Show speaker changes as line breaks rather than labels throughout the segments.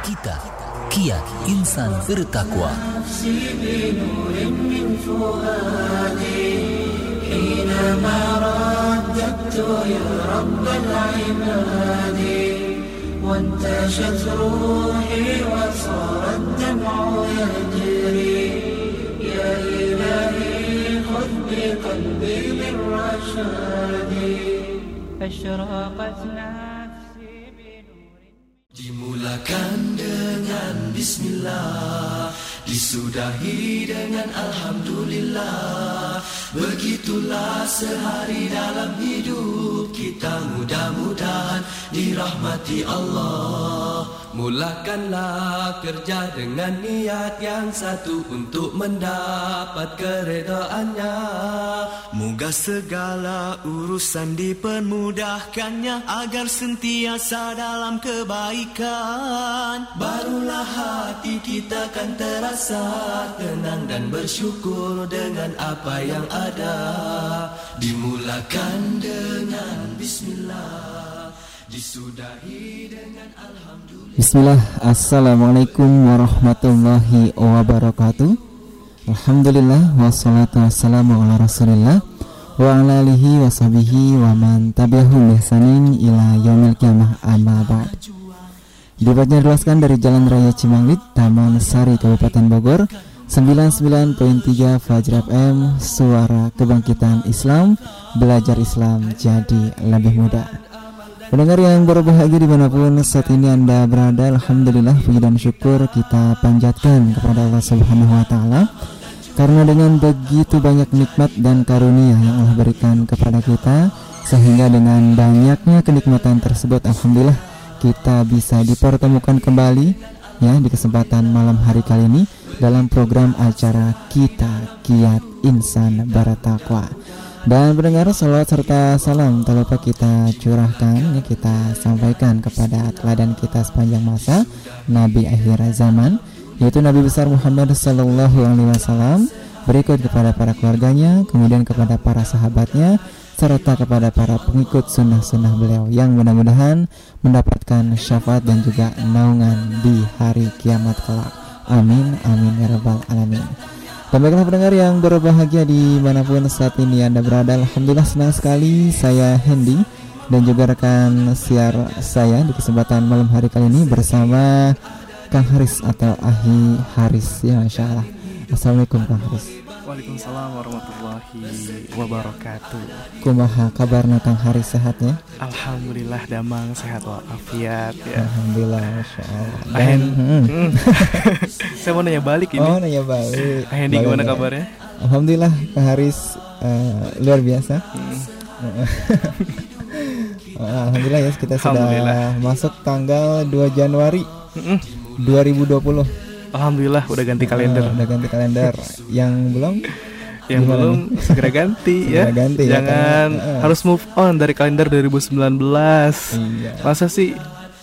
Kita kiat insan bertakwa. حينما رددت يا رب العباد وانتشت روحي وصار الدمع يجري يا إلهي خذ بقلبي للرشاد نفسي بنور Dimulakan dengan Bismillah. Disudahi dengan Alhamdulillah. Begitulah sehari dalam hidup kita. Mudah-mudahan dirahmati Allah Mulakanlah kerja dengan niat yang satu Untuk mendapat keredaannya. Moga segala urusan dipermudahkannya Agar sentiasa dalam kebaikan. Barulah hati kita akan terasa tenang dan bersyukur Dengan apa yang ada. Dimulakan dengan Bismillah. Disudahi dengan Alhamdulillah
Bismillah. Assalamualaikum warahmatullahi wabarakatuh. Alhamdulillah Wassalatu wassalamu ala rasulillah Wa ala alihi wa sahbihi Wa man tabiahum ihsanin Ila yaumil kiamah amma ba'd. Dibatnya jelaskan dari Jalan Raya Cimanglit Taman Sari Kabupaten Bogor 99.3 Fajr FM Suara Kebangkitan Islam Belajar Islam jadi lebih mudah Pendengar yang berbahagia di mana pun saat ini Anda berada Alhamdulillah puji dan syukur kita panjatkan kepada Allah Subhanahu Wa Taala Karena dengan begitu banyak nikmat dan karunia yang Allah berikan kepada kita Sehingga dengan banyaknya kenikmatan tersebut Alhamdulillah kita bisa dipertemukan kembali ya di kesempatan malam hari kali ini dalam program acara kita Kiat Insan Baratakwa. Dan mendengar salawat serta salam tak lupa kita curahkan kita sampaikan kepada teladan kita sepanjang masa Nabi akhir zaman yaitu Nabi besar Muhammad Sallallahu Alaihi Wasallam berikut kepada para keluarganya kemudian kepada para sahabatnya serta kepada para pengikut sunnah-sunnah beliau yang mudah-mudahan mendapatkan syafaat dan juga naungan di hari kiamat kelak. Amin, amin ya rabbal alamin. Dan baiklah pendengar yang berbahagia di mana pun saat ini Anda berada Alhamdulillah senang sekali. Saya Hendy Dan juga rekan siar saya di kesempatan malam hari kali ini Bersama Kang Haris atau Ahi Haris. Ya Masya Allah. Assalamualaikum Kang Haris
Waalaikumsalam warahmatullahi wabarakatuh.
Kumaha kabarnya Kang Hari sehatnya?
Alhamdulillah damang sehat walafiat ya.
Alhamdulillah Masya Allah.
Dan, hmm. saya mau nanya balik ini.
Oh nanya balik.
Hendy gimana kabarnya?
Alhamdulillah Kang Haris uh, luar biasa. Hmm. Alhamdulillah ya kita sudah masuk tanggal 2 Januari hmm. 2020
Alhamdulillah udah ganti kalender.
Uh, udah ganti kalender. Yang belum
yang belum nih? segera ganti ya.
segera ganti
ya, Jangan ya, uh. harus move on dari kalender 2019. Iya. Masa sih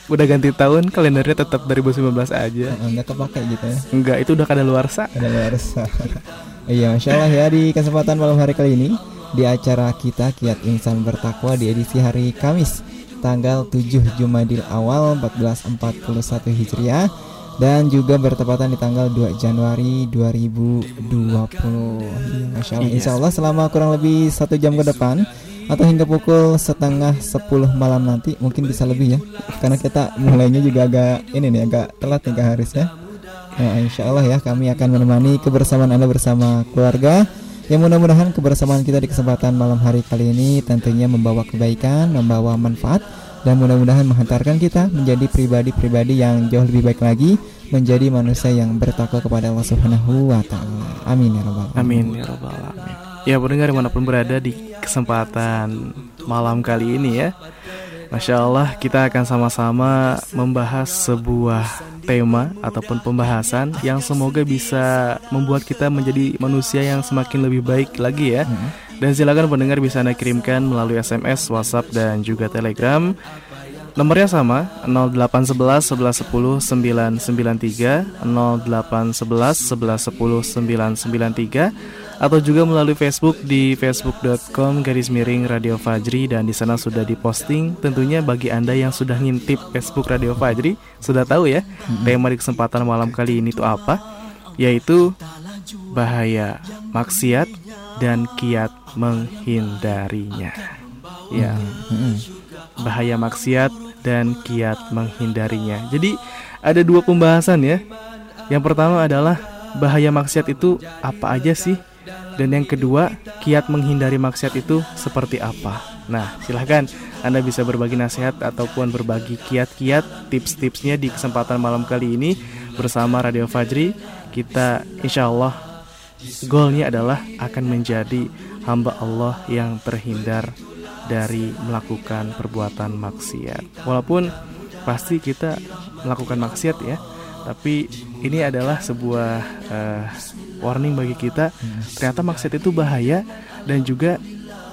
udah ganti tahun kalendernya tetap 2019 aja.
Enggak kepake gitu ya.
Enggak, itu udah kada luar sa.
Kada luar sa. iya, Masya Allah ya di kesempatan malam hari kali ini di acara kita Kiat Insan Bertakwa di edisi hari Kamis tanggal 7 Jumadil Awal 1441 Hijriah dan juga bertepatan di tanggal 2 Januari 2020. Ya, Masya Allah. Insya Allah selama kurang lebih satu jam ke depan atau hingga pukul setengah 10 malam nanti mungkin bisa lebih ya. Karena kita mulainya juga agak ini nih agak telat nih Kak Haris ya. Nah, Insya Allah ya kami akan menemani kebersamaan Anda bersama keluarga. Yang mudah-mudahan kebersamaan kita di kesempatan malam hari kali ini tentunya membawa kebaikan membawa manfaat dan mudah-mudahan menghantarkan kita menjadi pribadi-pribadi yang jauh lebih baik lagi menjadi manusia yang bertakwa kepada Allah Subhanahu wa taala. Amin ya rabbal
alamin. Amin ya rabbal alamin. Ya pendengar di mana pun berada di kesempatan malam kali ini ya Masya Allah kita akan sama-sama membahas sebuah tema ataupun pembahasan yang semoga bisa membuat kita menjadi manusia yang semakin lebih baik lagi ya. Hmm. Dan silakan pendengar bisa Anda kirimkan melalui SMS, WhatsApp, dan juga Telegram. Nomornya sama 0811 1110 993 0811 1110 993 atau juga melalui Facebook di facebook.com garis miring Radio Fajri dan di sana sudah diposting. Tentunya bagi Anda yang sudah ngintip Facebook Radio Fajri sudah tahu ya tema di kesempatan malam kali ini itu apa? Yaitu bahaya maksiat dan kiat menghindarinya. Ya. Hmm. Bahaya maksiat dan kiat menghindarinya. Jadi ada dua pembahasan ya. Yang pertama adalah bahaya maksiat itu apa aja sih? Dan yang kedua, kiat menghindari maksiat itu seperti apa? Nah, silahkan Anda bisa berbagi nasihat ataupun berbagi kiat-kiat, tips-tipsnya di kesempatan malam kali ini bersama Radio Fajri. Kita insya Allah goalnya adalah akan menjadi hamba Allah yang terhindar dari melakukan perbuatan maksiat. Walaupun pasti kita melakukan maksiat ya, tapi ini adalah sebuah uh, warning bagi kita ternyata maksiat itu bahaya dan juga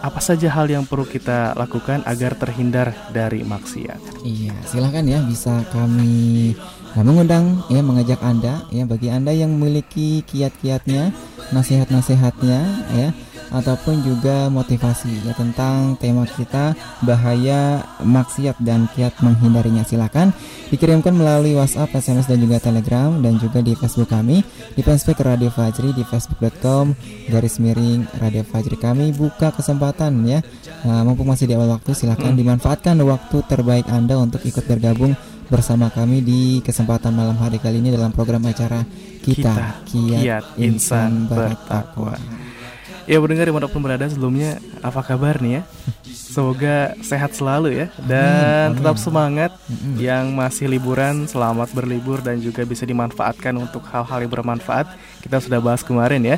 apa saja hal yang perlu kita lakukan agar terhindar dari maksiat.
Iya, silahkan ya bisa kami nah, mengundang ya mengajak Anda ya bagi Anda yang memiliki kiat-kiatnya, nasihat-nasihatnya ya ataupun juga motivasi ya tentang tema kita bahaya maksiat dan kiat menghindarinya. Silakan dikirimkan melalui WhatsApp, SMS dan juga Telegram dan juga di Facebook kami di fanspage Radio Fajri di facebook.com garis miring Radio Fajri kami. Buka kesempatan ya. Nah, mumpung masih di awal waktu silakan hmm. dimanfaatkan waktu terbaik Anda untuk ikut bergabung bersama kami di kesempatan malam hari kali ini dalam program acara kita, kita
Kiat, Kiat Insan Bertakwa. Ya mendengar di mana pun berada sebelumnya apa kabar nih ya? Semoga sehat selalu ya dan amin, tetap semangat amin. yang masih liburan selamat berlibur dan juga bisa dimanfaatkan untuk hal-hal yang bermanfaat. Kita sudah bahas kemarin ya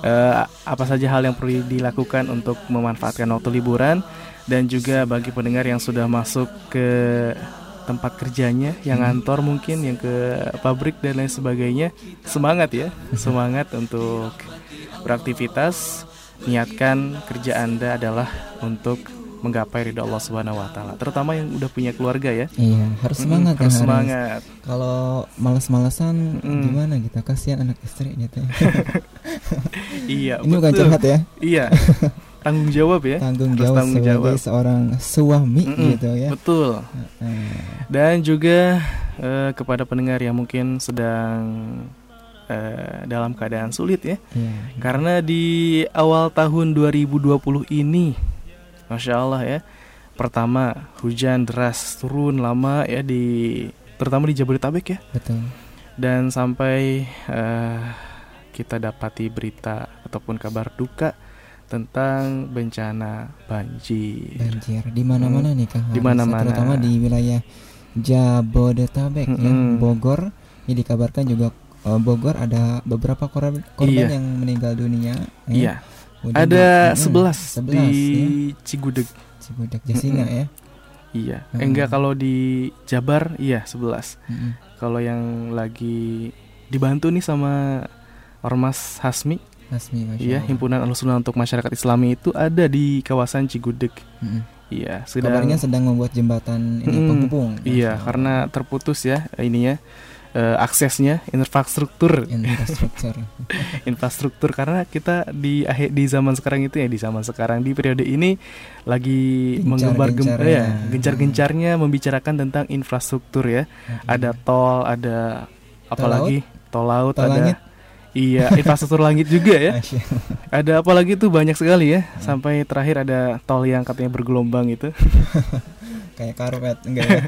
uh, apa saja hal yang perlu dilakukan untuk memanfaatkan waktu liburan dan juga bagi pendengar yang sudah masuk ke tempat kerjanya, yang kantor mungkin, yang ke pabrik dan lain sebagainya, semangat ya, semangat untuk beraktivitas niatkan kerja Anda adalah untuk menggapai ridho Allah Subhanahu wa taala. Terutama yang udah punya keluarga ya.
Iya, harus semangat
hmm, harus kan, semangat.
Kalau malas-malasan hmm. gimana kita kasihan anak istri gitu.
iya,
Ini bukan curhat ya.
Iya. Tanggung jawab ya.
Tanggung harus jawab tanggung sebagai jawab. seorang suami mm -mm, gitu ya.
Betul. Dan juga uh, kepada pendengar yang mungkin sedang uh, dalam keadaan sulit ya. Yeah. Karena di awal tahun 2020 ini, masya Allah ya, pertama hujan deras turun lama ya di terutama di Jabodetabek ya.
Betul.
Dan sampai uh, kita dapati berita ataupun kabar duka tentang bencana banjir.
Banjir di mana-mana hmm. nih Kang.
Di mana-mana.
Terutama di wilayah Jabodetabek hmm. ya, Bogor. Ini dikabarkan juga uh, Bogor ada beberapa korban korban iya. yang meninggal dunia.
Ya. Iya. Udah ada sebelas di ya. Cigudeg.
Cigudeg Jasinga mm -hmm. ya.
Iya. Hmm. enggak kalau di Jabar iya sebelas. Hmm. Kalau yang lagi dibantu nih sama Ormas Hasmi. Iya, himpunan Alusunan untuk masyarakat Islami itu ada di kawasan Cigudeg. Hmm. Iya,
sedang Kabarnya sedang membuat jembatan ini hmm, penghubung.
Iya, karena terputus ya ininya uh, aksesnya infrastruktur
infrastruktur
infrastruktur karena kita di akhir di zaman sekarang itu ya di zaman sekarang di periode ini lagi menggembar gem ya gencar-gencarnya hmm. membicarakan tentang infrastruktur ya hmm. ada tol ada apalagi tol laut, tol ada langit. Iya, infrastruktur langit juga ya. ada apalagi tuh banyak sekali ya. Hmm. Sampai terakhir ada tol yang katanya bergelombang itu.
kayak karpet enggak ya?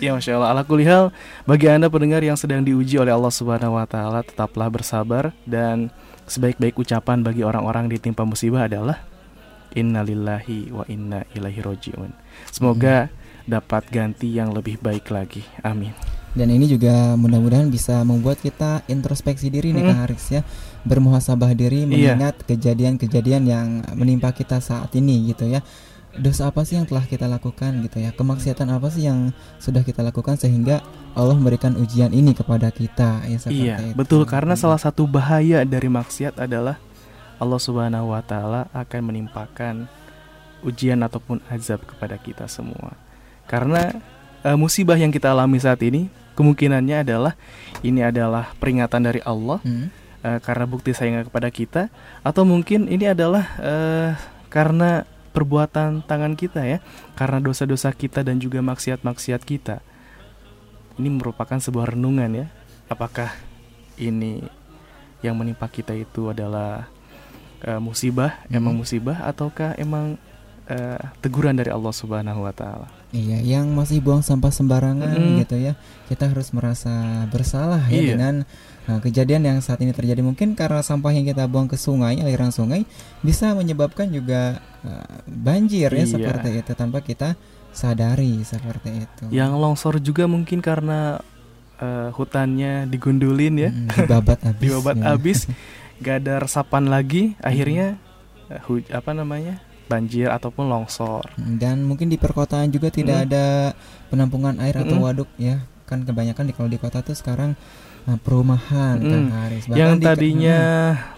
ya masya Allah ala kulihal bagi anda pendengar yang sedang diuji oleh Allah Subhanahu Wa Taala tetaplah bersabar dan sebaik-baik ucapan bagi orang-orang ditimpa musibah adalah Innalillahi wa inna ilaihi rojiun. Semoga hmm. dapat ganti yang lebih baik lagi. Amin.
Dan ini juga mudah-mudahan bisa membuat kita introspeksi diri nih hmm. Kak Haris ya Bermuhasabah diri iya. mengingat kejadian-kejadian yang menimpa kita saat ini gitu ya dosa apa sih yang telah kita lakukan gitu ya kemaksiatan apa sih yang sudah kita lakukan sehingga Allah memberikan ujian ini kepada kita ya
iya itu. betul karena hmm. salah satu bahaya dari maksiat adalah Allah Subhanahu Wa Taala akan menimpakan ujian ataupun azab kepada kita semua karena uh, musibah yang kita alami saat ini kemungkinannya adalah ini adalah peringatan dari Allah hmm. uh, karena bukti sayang kepada kita atau mungkin ini adalah uh, karena perbuatan tangan kita ya karena dosa-dosa kita dan juga maksiat-maksiat kita ini merupakan sebuah renungan ya apakah ini yang menimpa kita itu adalah uh, musibah hmm. emang musibah ataukah emang uh, teguran dari Allah Subhanahu wa taala
Iya, yang masih buang sampah sembarangan mm. gitu ya, kita harus merasa bersalah ya iya. dengan Nah, kejadian yang saat ini terjadi mungkin karena sampah yang kita buang ke sungai, aliran sungai bisa menyebabkan juga uh, banjir ya, iya. ya seperti itu tanpa kita sadari seperti itu.
Yang longsor juga mungkin karena uh, hutannya digundulin ya,
hmm, dibabat habis.
dibabat ya. habis, gak ada resapan lagi, akhirnya uh, apa namanya? Banjir ataupun longsor.
Dan mungkin di perkotaan juga tidak hmm. ada penampungan air atau hmm. waduk ya. Kan kebanyakan di kalau di kota tuh sekarang Nah, perumahan hmm. Kang Haris.
Bahkan yang tadinya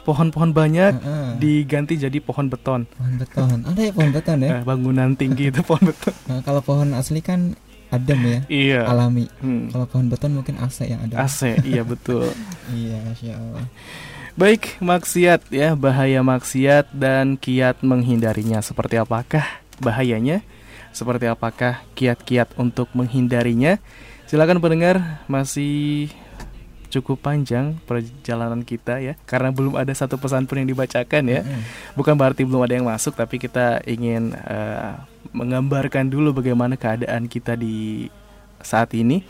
pohon-pohon hmm. banyak uh, uh. diganti jadi pohon beton.
Pohon beton. Ada ya pohon beton ya?
Eh, bangunan tinggi itu pohon beton.
Nah, kalau pohon asli kan adem ya,
iya.
alami. Hmm. Kalau pohon beton mungkin AC yang ada.
AC, iya betul.
iya, Masya Allah.
Baik, maksiat ya, bahaya maksiat dan kiat menghindarinya. Seperti apakah bahayanya? Seperti apakah kiat-kiat untuk menghindarinya? Silakan pendengar masih cukup panjang perjalanan kita ya karena belum ada satu pesan pun yang dibacakan ya bukan berarti belum ada yang masuk tapi kita ingin uh, menggambarkan dulu bagaimana keadaan kita di saat ini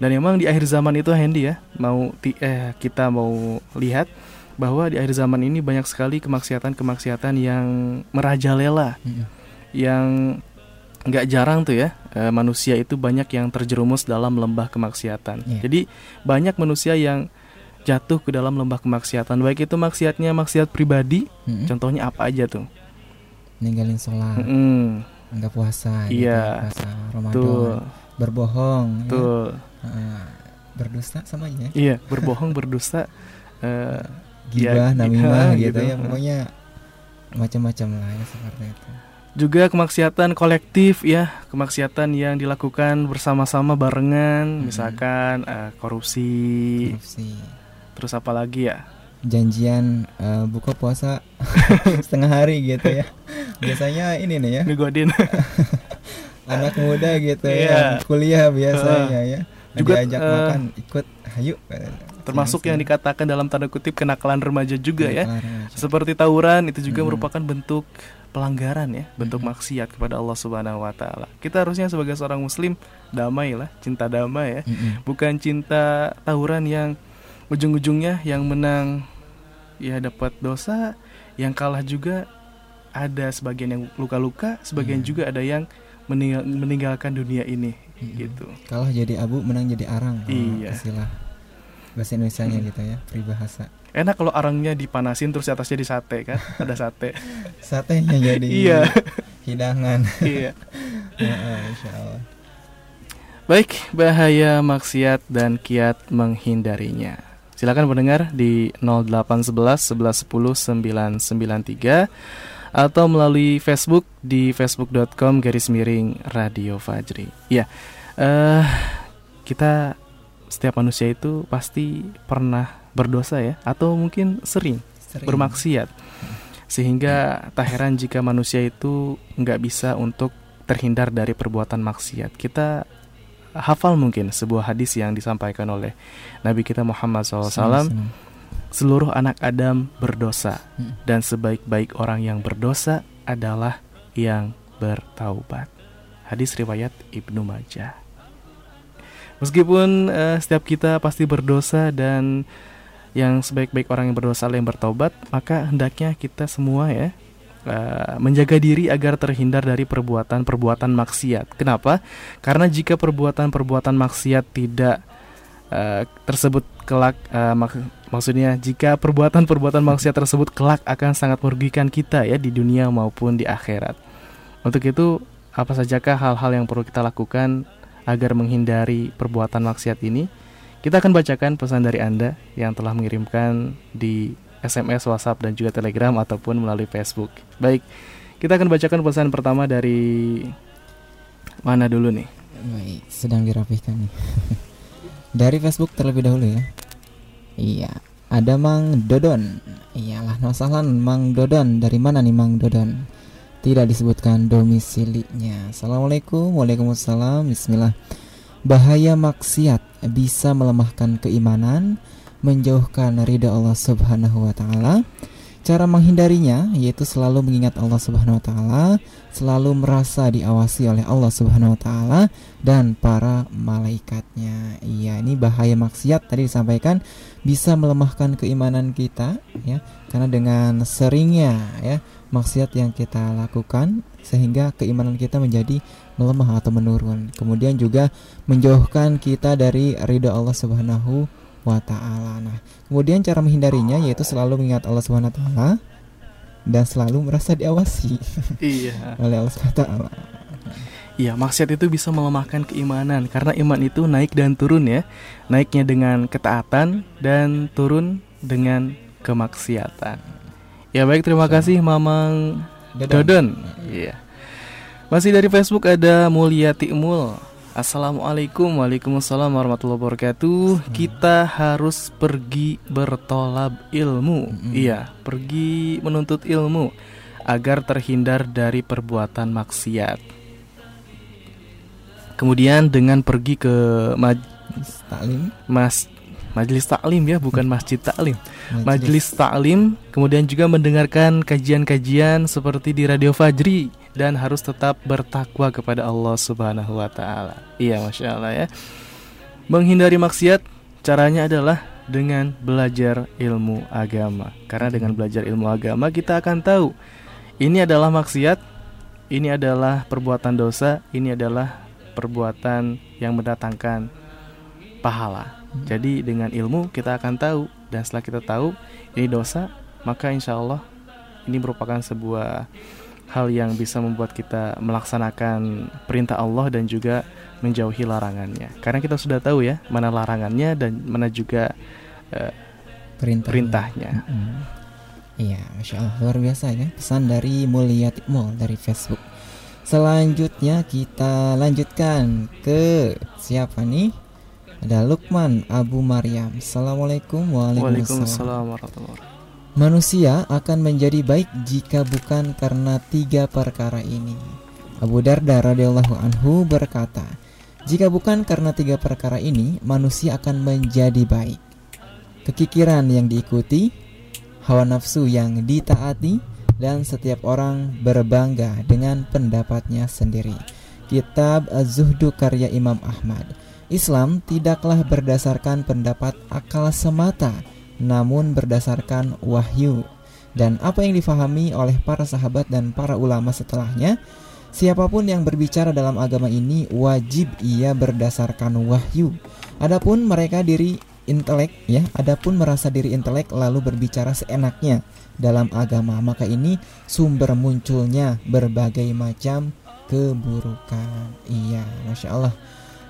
dan memang di akhir zaman itu Hendy ya mau eh kita mau lihat bahwa di akhir zaman ini banyak sekali kemaksiatan-kemaksiatan yang merajalela yang nggak jarang tuh ya e, manusia itu banyak yang terjerumus dalam lembah kemaksiatan. Yeah. Jadi banyak manusia yang jatuh ke dalam lembah kemaksiatan. Baik itu maksiatnya maksiat pribadi, mm-hmm. contohnya apa aja tuh?
Ninggalin sholat, mm-hmm. nggak puasa,
gitu iya,
puasa Ramadan, tuh. berbohong,
ya. tuh.
Ya. Uh, berdusta sama aja.
Iya, berbohong, berdusta. Uh,
Gibah, ya, namimah gitu, gitu ya, pokoknya macam-macam lah ya seperti itu.
Juga kemaksiatan kolektif ya kemaksiatan yang dilakukan bersama-sama barengan hmm. misalkan uh, korupsi.
korupsi.
Terus apa lagi ya?
Janjian uh, buka puasa setengah hari gitu ya. Biasanya ini nih ya.
Ngegodin
anak muda gitu yeah. ya kuliah biasanya uh, ya. Juga diajak uh, makan ikut hayu
termasuk yang dikatakan dalam tanda kutip kenakalan remaja juga ya remaja. seperti tawuran itu juga hmm. merupakan bentuk pelanggaran ya, bentuk maksiat kepada Allah Subhanahu wa taala. Kita harusnya sebagai seorang muslim damai lah, cinta damai ya. Bukan cinta tawuran yang ujung-ujungnya yang menang ya dapat dosa, yang kalah juga ada sebagian yang luka-luka, sebagian mm-hmm. juga ada yang meninggal, meninggalkan dunia ini mm-hmm. gitu.
Kalah jadi abu, menang jadi arang.
Oh, iya.
Istilah bahasa Indonesia-nya mm-hmm. gitu ya, peribahasa
enak kalau arangnya dipanasin terus di atasnya di sate kan ada sate
satenya jadi
iya
hidangan
iya
Insya Allah.
baik bahaya maksiat dan kiat menghindarinya silakan mendengar di 0811 1110 993 atau melalui Facebook di facebook.com garis miring Radio Fajri. Ya, uh, kita setiap manusia itu pasti pernah berdosa ya atau mungkin sering, sering. bermaksiat. Sehingga tak heran jika manusia itu nggak bisa untuk terhindar dari perbuatan maksiat. Kita hafal mungkin sebuah hadis yang disampaikan oleh Nabi kita Muhammad SAW seluruh anak Adam berdosa hmm. dan sebaik-baik orang yang berdosa adalah yang bertaubat. Hadis riwayat Ibnu Majah meskipun uh, setiap kita pasti berdosa dan yang sebaik-baik orang yang berdosa yang bertobat, maka hendaknya kita semua ya uh, menjaga diri agar terhindar dari perbuatan-perbuatan maksiat. Kenapa? Karena jika perbuatan-perbuatan maksiat tidak uh, tersebut kelak uh, mak maksudnya jika perbuatan-perbuatan maksiat tersebut kelak akan sangat merugikan kita ya di dunia maupun di akhirat. Untuk itu apa sajakah hal-hal yang perlu kita lakukan agar menghindari perbuatan maksiat ini? Kita akan bacakan pesan dari Anda yang telah mengirimkan di SMS, WhatsApp, dan juga Telegram ataupun melalui Facebook. Baik, kita akan bacakan pesan pertama dari mana dulu nih?
Baik, sedang dirapihkan nih. dari Facebook terlebih dahulu ya. Iya, ada Mang Dodon. Iyalah, nosalan Mang Dodon. Dari mana nih Mang Dodon? Tidak disebutkan domisilinya. Assalamualaikum, waalaikumsalam. Bismillah. Bahaya maksiat bisa melemahkan keimanan, menjauhkan ridha Allah Subhanahu wa taala. Cara menghindarinya yaitu selalu mengingat Allah Subhanahu wa taala, selalu merasa diawasi oleh Allah Subhanahu wa taala dan para malaikatnya. Iya, ini bahaya maksiat tadi disampaikan bisa melemahkan keimanan kita ya, karena dengan seringnya ya maksiat yang kita lakukan sehingga keimanan kita menjadi melemah atau menurun. Kemudian juga menjauhkan kita dari ridha Allah Subhanahu wa taala. Nah, kemudian cara menghindarinya yaitu selalu mengingat Allah Subhanahu wa taala dan selalu merasa diawasi
Iya.
oleh Allah Subhanahu wa taala.
Iya, maksiat itu bisa melemahkan keimanan karena iman itu naik dan turun ya. Naiknya dengan ketaatan dan turun dengan kemaksiatan. Ya baik, terima kasih Mamang Dodon. Iya. Masih dari Facebook ada Mulyati Mul. Assalamualaikum Waalaikumsalam warahmatullahi wabarakatuh Kita harus pergi bertolab ilmu
Mm-mm.
Iya, pergi menuntut ilmu Agar terhindar dari perbuatan maksiat Kemudian dengan pergi ke maj-
Taklim,
mas majelis taklim ya, bukan masjid taklim. Majelis taklim, kemudian juga mendengarkan kajian-kajian seperti di Radio Fajri dan harus tetap bertakwa kepada Allah Subhanahu wa taala. Iya, Masya Allah ya. Menghindari maksiat caranya adalah dengan belajar ilmu agama. Karena dengan belajar ilmu agama kita akan tahu ini adalah maksiat, ini adalah perbuatan dosa, ini adalah perbuatan yang mendatangkan pahala. Jadi dengan ilmu kita akan tahu dan setelah kita tahu ini dosa, maka insya Allah ini merupakan sebuah hal yang bisa membuat kita melaksanakan perintah Allah dan juga menjauhi larangannya. Karena kita sudah tahu ya mana larangannya dan mana juga eh,
perintahnya.
perintahnya.
Mm-mm. Iya, masya Allah luar biasa ya pesan dari Mulyati Mul dari Facebook. Selanjutnya kita lanjutkan ke siapa nih? Ada Lukman Abu Maryam. Assalamualaikum waalaikumsalam.
Wabarakatuh.
Manusia akan menjadi baik jika bukan karena tiga perkara ini. Abu Darda radhiyallahu anhu berkata, jika bukan karena tiga perkara ini, manusia akan menjadi baik. Kekikiran yang diikuti, hawa nafsu yang ditaati, dan setiap orang berbangga dengan pendapatnya sendiri. Kitab Az-Zuhdu karya Imam Ahmad. Islam tidaklah berdasarkan pendapat akal semata, namun berdasarkan wahyu dan apa yang difahami oleh para sahabat dan para ulama setelahnya. Siapa pun yang berbicara dalam agama ini wajib ia berdasarkan wahyu. Adapun mereka diri intelek ya, adapun merasa diri intelek lalu berbicara seenaknya dalam agama, maka ini sumber munculnya berbagai macam keburukan. Iya, masya Allah.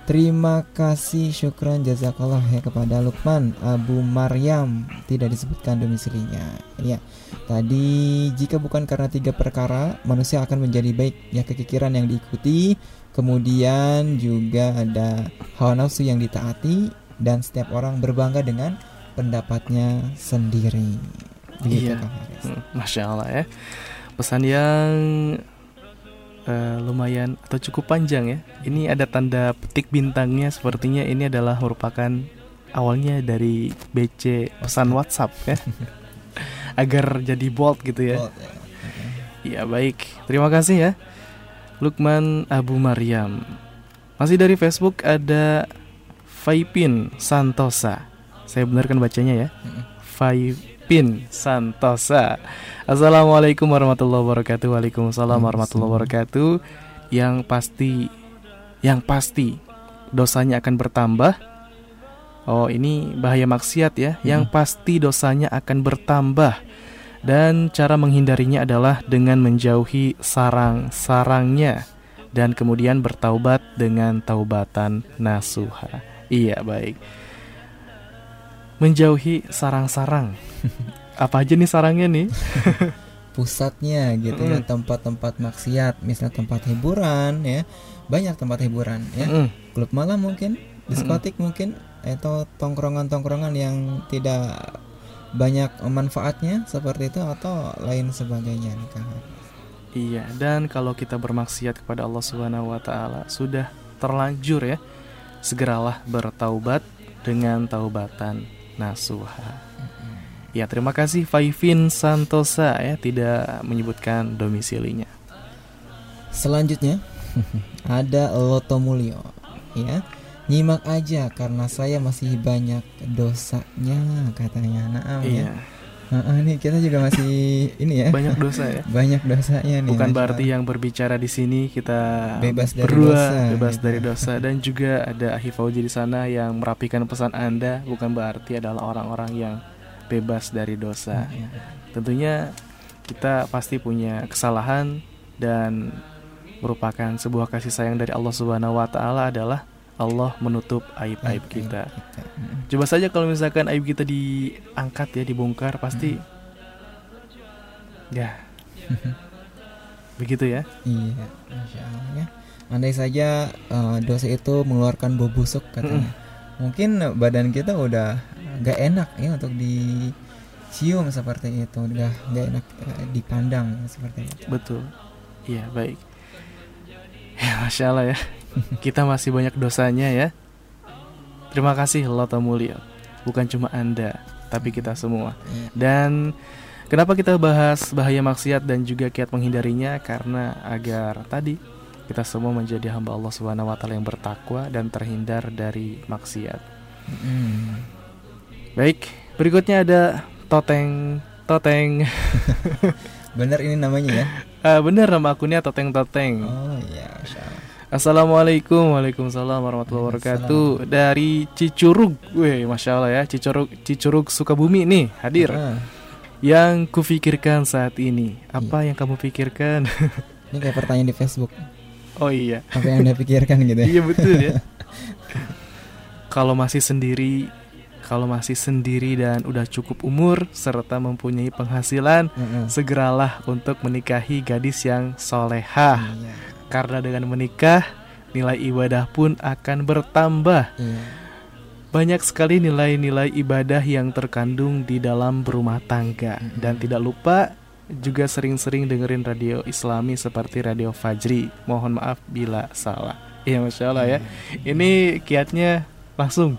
Terima kasih syukran jazakallah ya kepada Lukman Abu Maryam tidak disebutkan domisilinya. Ya, tadi jika bukan karena tiga perkara manusia akan menjadi baik ya kekikiran yang diikuti, kemudian juga ada hawa nafsu yang ditaati dan setiap orang berbangga dengan pendapatnya sendiri. Begitu
Iya.
Haris.
Hmm, Masya Allah ya. Pesan yang eh, lumayan atau cukup panjang ya. Ini ada tanda petik bintangnya. Sepertinya ini adalah merupakan awalnya dari BC pesan WhatsApp ya. Agar jadi bold gitu ya.
Bold, ya.
Iya baik. Terima kasih ya. Lukman Abu Maryam. Masih dari Facebook ada Faipin Santosa. Saya benarkan bacanya ya. Santosa. Assalamualaikum warahmatullahi wabarakatuh. Waalaikumsalam warahmatullahi wabarakatuh. Yang pasti, yang pasti dosanya akan bertambah. Oh ini bahaya maksiat ya. Yang pasti dosanya akan bertambah. Dan cara menghindarinya adalah dengan menjauhi sarang-sarangnya dan kemudian bertaubat dengan taubatan nasuha. Iya, baik. Menjauhi sarang-sarang. Apa aja nih sarangnya nih?
pusatnya gitu ya
Mm.
tempat-tempat maksiat misalnya tempat hiburan ya banyak tempat hiburan ya
Mm-mm.
klub malam mungkin diskotik mungkin atau tongkrongan-tongkrongan yang tidak banyak manfaatnya seperti itu atau lain sebagainya nih Kang?
Iya, dan kalau kita bermaksiat kepada Allah Subhanahu wa taala sudah terlanjur ya, segeralah bertaubat dengan taubatan nasuha. Ya, terima kasih Faivin Santosa ya tidak menyebutkan domisilinya.
Selanjutnya ada Loto Mulyo ya. Nyimak aja karena saya masih banyak dosanya katanya. Nah, ya.
Iya,
Heeh, nih kita juga masih ini ya.
banyak dosa ya.
Banyak dosanya nih.
Bukan berarti yang berbicara di sini kita
Bebas dari
berdua
dosa,
bebas
gitu.
dari dosa dan juga ada Ahi Fauzi di sana yang merapikan pesan Anda bukan berarti adalah orang-orang yang bebas dari dosa.
Iya.
Tentunya kita pasti punya kesalahan dan merupakan sebuah kasih sayang dari Allah Subhanahu wa taala adalah Allah menutup aib-aib kita. Coba saja kalau misalkan aib kita diangkat ya, dibongkar pasti ya. Begitu ya.
Iya, masya Allah ya. Andai saja eh, dosa itu mengeluarkan bau busuk katanya, mungkin badan kita udah gak enak ya untuk dicium seperti itu, udah gak enak eh, dipandang seperti itu.
Betul. Iya, baik. Ya, Masya Allah ya. Kita masih banyak dosanya ya. Terima kasih Loto Mulia. Bukan cuma Anda, tapi kita semua.
Iya.
Dan kenapa kita bahas bahaya maksiat dan juga kiat menghindarinya? Karena agar tadi kita semua menjadi hamba Allah Subhanahu wa taala yang bertakwa dan terhindar dari maksiat.
Mm.
Baik, berikutnya ada Toteng Toteng.
Bener ini namanya ya?
Ah, bener nama akunnya Toteng Toteng.
Oh iya, Allah.
Assalamualaikum Waalaikumsalam warahmatullahi wabarakatuh. Dari Cicurug. Wih Masya Allah ya Cicurug, Cicurug Sukabumi nih hadir.
Ah,
Yang kufikirkan saat ini. Apa yang kamu pikirkan?
ini kayak pertanyaan di Facebook.
oh iya.
Apa yang anda pikirkan gitu ya?
Iya betul ya. Kalau masih sendiri Kalau masih sendiri dan udah cukup umur Serta mempunyai penghasilan
Heeh.
Segeralah untuk menikahi gadis yang solehah.
Iya,
Karena dengan menikah Nilai ibadah pun akan bertambah.
Iya.
Banyak sekali nilai-nilai ibadah yang terkandung di dalam berumah tangga. Dan tidak lupa juga sering-sering dengerin radio islami seperti Radio Fajri. Mohon maaf bila salah. Iya Masya Allah ya. Ini kiatnya langsung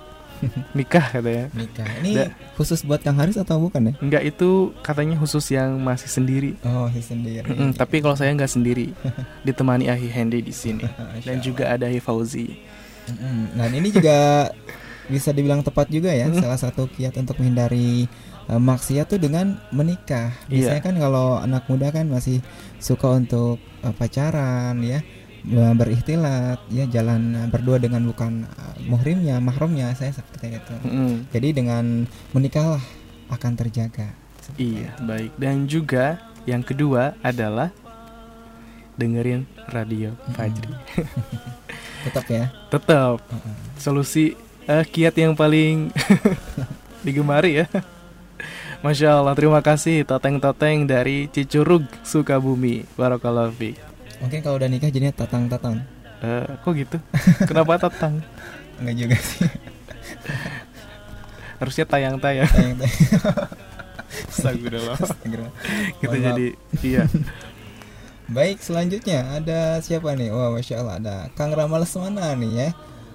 nikah katanya
Nikah. Ini
Da-
khusus buat Kang Haris atau bukan ya?
Enggak itu katanya khusus yang masih sendiri
Oh, si sendiri.
Mm-mm, Tapi kalau saya nggak sendiri Ditemani Ahi Hendy di sini Dan juga ada Ahi Fauzi
Mm-mm. Dan ini juga bisa dibilang tepat juga ya
Mm.
salah satu kiat untuk menghindari eh, maksiat tuh dengan menikah.
Iya.
Biasanya kan kalau anak muda kan masih suka untuk eh, pacaran ya, berikhtilat ya jalan eh, berdua dengan bukan eh, muhrimnya, mahramnya saya seperti itu.
Mm-mm.
Jadi dengan menikahlah akan terjaga.
Iya, baik. Dan juga yang kedua adalah dengerin radio Fajri.
itu. Tetap ya.
Tetap solusi eh, kiat yang paling digemari ya. Masya Allah, terima kasih Toteng-Toteng dari Cicurug, Sukabumi. Barakallahu fiik.
Mungkin kalau udah nikah jadinya tatang-tatang.
Eh, kok gitu? Kenapa tatang?
Enggak juga sih.
Harusnya tayang-tayang.
Tayang-tayang.
Astagfirullah.
Astagfirullah.
Kita
Mohon maaf.
jadi iya.
Baik, selanjutnya ada siapa nih? Wah, masya Allah ada Kang Ramal Lesmana nih ya.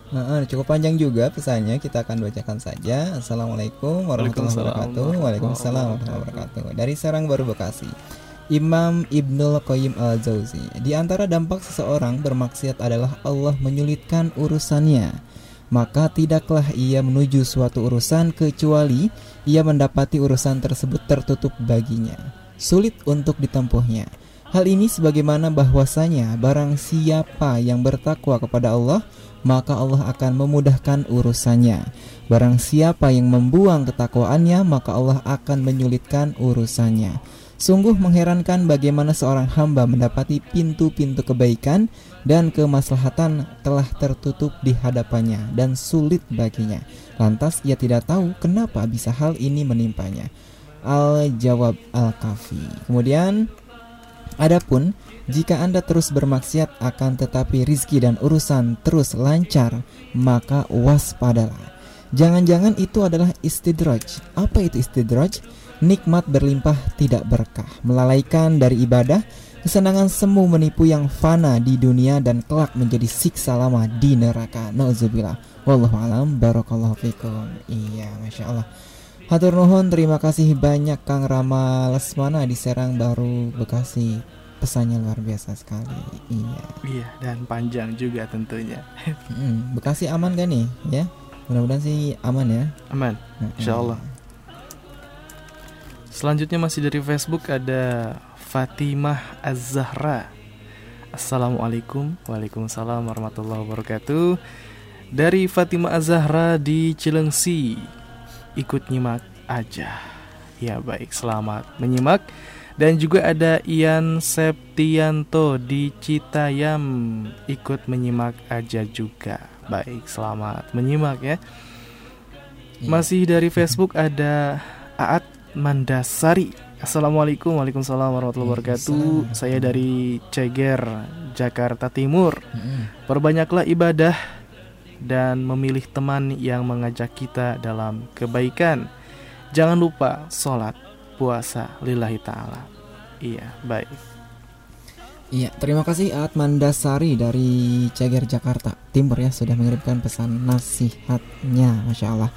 Nah, cukup panjang juga pesannya. Kita akan bacakan saja. Assalamualaikum warahmatullahi wabarakatuh. Waalaikumsalam warahmatullahi wabarakatuh. Dari Serang Baru Bekasi. Imam Ibnul Qayyim Al-Jauzi Di antara dampak seseorang bermaksiat adalah Allah menyulitkan urusannya Maka tidaklah ia menuju suatu urusan kecuali ia mendapati urusan tersebut tertutup baginya Sulit untuk ditempuhnya Hal ini sebagaimana bahwasanya barang siapa yang bertakwa kepada Allah maka Allah akan memudahkan urusannya. Barang siapa yang membuang ketakwaannya maka Allah akan menyulitkan urusannya. Sungguh mengherankan bagaimana seorang hamba mendapati pintu-pintu kebaikan dan kemaslahatan telah tertutup di hadapannya dan sulit baginya. Lantas ia tidak tahu kenapa bisa hal ini menimpanya. Al-Jawab Al-Kafi. Kemudian Adapun jika Anda terus bermaksiat akan tetapi rizki dan urusan terus lancar, maka waspadalah. Jangan-jangan itu adalah istidraj. Apa itu istidraj? Nikmat berlimpah tidak berkah, melalaikan dari ibadah, kesenangan semu menipu yang fana di dunia dan kelak menjadi siksa lama di neraka. Nauzubillah. Wallahu alam barakallahu fikum. Iya, Masya Allah. Hatur nuhun, terima kasih banyak Kang Rama Lesmana di Serang Baru, Bekasi. Pesannya luar biasa sekali. Iya.
Iya, dan panjang juga tentunya.
Hmm, Bekasi aman gak nih? Ya, mudah-mudahan sih aman ya.
Aman, insya Allah. Selanjutnya masih dari Facebook ada Fatimah Az-Zahra. Assalamualaikum, waalaikumsalam warahmatullahi wabarakatuh. Dari Fatimah Az-Zahra di Cilengsi. Ikut nyimak aja. Ya baik, selamat menyimak. Dan juga ada Ian Septianto di Citayam ikut menyimak aja juga. Baik, selamat menyimak ya.
Iya.
Masih dari Facebook ada Aat Mandasari. Assalamualaikum Waalaikumsalam warahmatullahi wabarakatuh. Saya dari Ceger, Jakarta Timur. Perbanyaklah ibadah dan memilih teman yang mengajak kita dalam kebaikan. Jangan lupa sholat, puasa, lillahi ta'ala. Iya, baik.
Iya, terima kasih Atman Dasari dari Ceger Jakarta Timur ya sudah mengirimkan pesan nasihatnya, masya Allah.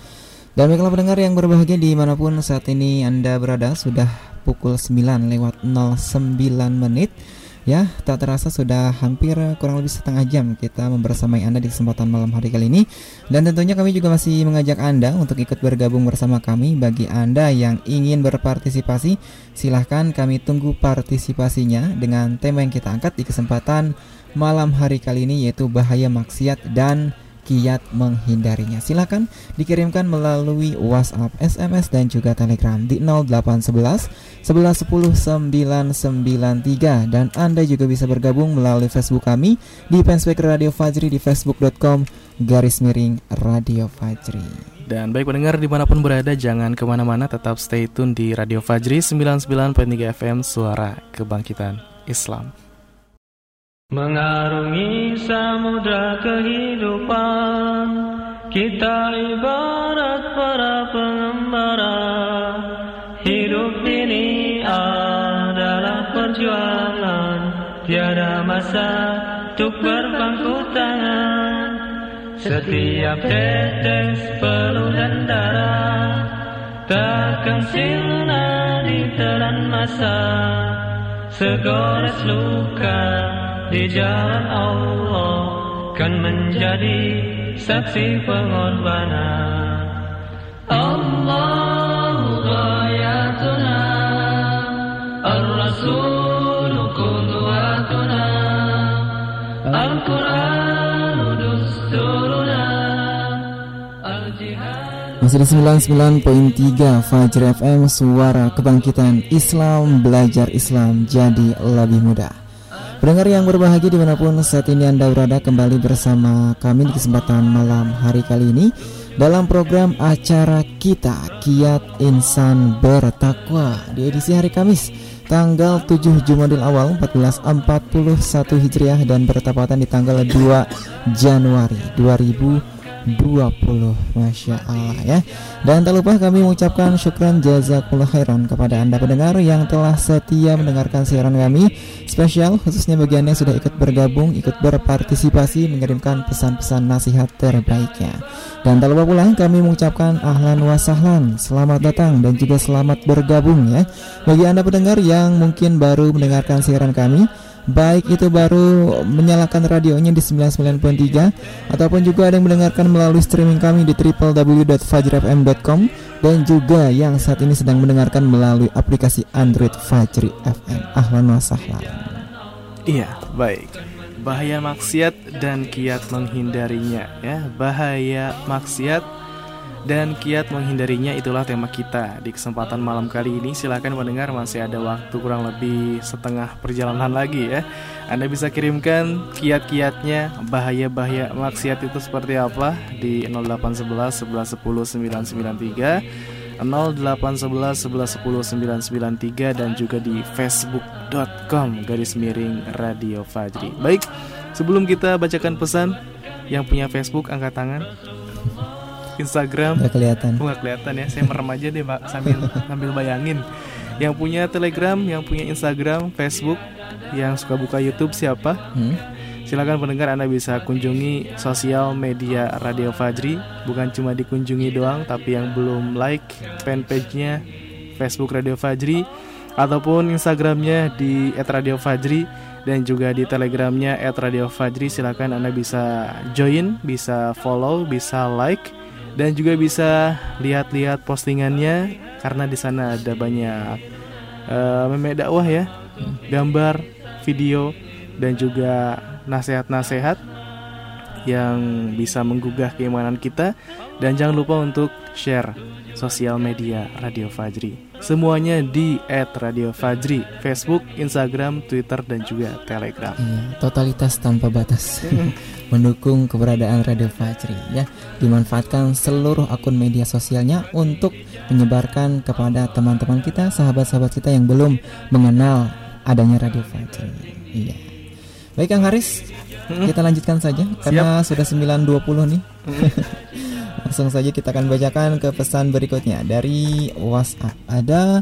Dan baiklah pendengar yang berbahagia di mana pun saat ini anda berada sudah pukul 9 lewat 09 menit. Ya, tak terasa sudah hampir kurang lebih setengah jam kita membersamai Anda di kesempatan malam hari kali ini. Dan tentunya kami juga masih mengajak Anda untuk ikut bergabung bersama kami. Bagi Anda yang ingin berpartisipasi, silahkan kami tunggu partisipasinya dengan tema yang kita angkat di kesempatan malam hari kali ini yaitu bahaya maksiat dan kiat menghindarinya. Silakan dikirimkan melalui WhatsApp, SMS dan juga Telegram di 0811 1110 993 dan Anda juga bisa bergabung melalui Facebook kami di fanspage Radio Fajri di facebook.com garis miring Radio Fajri.
Dan baik pendengar di mana pun berada jangan ke mana-mana tetap stay tune di Radio Fajri 99.3 FM Suara Kebangkitan Islam.
Mengarungi samudra kehidupan Kita ibarat para pengembara. Hidup ini adalah perjuangan Tiada masa untuk berpangku tangan. Setiap tetes peluh dan darah Takkan sirna ditelan masa. Segores luka di jalan Allah kan menjadi saksi pengorbanan. Allahu ghayatuna Ar-Rasul qudwatuna Al-Quran dusturuna Al-Jihad
Masih di 99.3 Fajr FM Suara Kebangkitan Islam Belajar Islam Jadi Lebih Mudah Pendengar yang berbahagia di mana pun saat ini Anda berada kembali bersama kami di kesempatan malam hari kali ini Dalam program acara kita Kiat Insan Bertakwa. Di edisi hari Kamis tanggal 7 Jumadil Awal 1441 Hijriah dan bertepatan di tanggal 2 Januari 2020 Masya Allah ya. Dan tak lupa kami mengucapkan syukran jazakallah khairan kepada anda pendengar yang telah setia mendengarkan siaran kami. Spesial khususnya bagi anda yang sudah ikut bergabung, ikut berpartisipasi mengirimkan pesan-pesan nasihat terbaiknya. Dan tak lupa pula kami mengucapkan ahlan wa sahlan Selamat datang dan juga selamat bergabung ya. Bagi anda pendengar yang mungkin baru mendengarkan siaran kami Baik itu baru menyalakan radionya di 99.3 Ataupun juga ada yang mendengarkan melalui streaming kami di www.fajrfm.com Dan juga yang saat ini sedang mendengarkan melalui aplikasi Android Fajri FM Ahlan wa sahlan
Iya, baik. Bahaya maksiat dan kiat menghindarinya ya. Bahaya maksiat dan kiat menghindarinya itulah tema kita di kesempatan malam kali ini. Silakan mendengar masih ada waktu kurang lebih setengah perjalanan lagi ya. Anda bisa kirimkan kiat-kiatnya, bahaya-bahaya maksiat itu seperti apa di 0811 1110 993 0811 1110 993 dan juga di facebook.com garis miring Radio Fajri. Baik, sebelum kita bacakan pesan yang punya Facebook angkat tangan. Instagram.
Nggak kelihatan.
Nggak kelihatan ya. Saya merem aja deh, Pak, sambil sambil bayangin. Yang punya Telegram, yang punya Instagram, Facebook, yang suka buka YouTube siapa?
Hmm?
Silakan pendengar Anda bisa kunjungi sosial media Radio Fajri Bukan cuma dikunjungi doang Tapi yang belum like fanpage-nya Facebook Radio Fajri Ataupun Instagramnya di @radiofajri Dan juga di telegramnya @radiofajri Silakan Anda bisa join, bisa follow, bisa like Dan juga bisa lihat-lihat postingannya Karena di sana ada banyak eh, meme dakwah ya Gambar, video, dan juga nasihat-nasihat yang bisa menggugah keimanan kita dan jangan lupa untuk share sosial media Radio Fajri. Semuanya di @radiofajri, Facebook, Instagram, Twitter dan juga Telegram.
Iya, totalitas tanpa batas. Mendukung keberadaan Radio Fajri ya. Dimanfaatkan seluruh akun media sosialnya untuk menyebarkan kepada teman-teman kita, sahabat-sahabat kita yang belum mengenal adanya Radio Fajri. Iya. Baik Kang Haris, kita lanjutkan saja karena sudah 9.20 nih. Langsung saja kita akan bacakan ke pesan berikutnya dari WhatsApp. Ada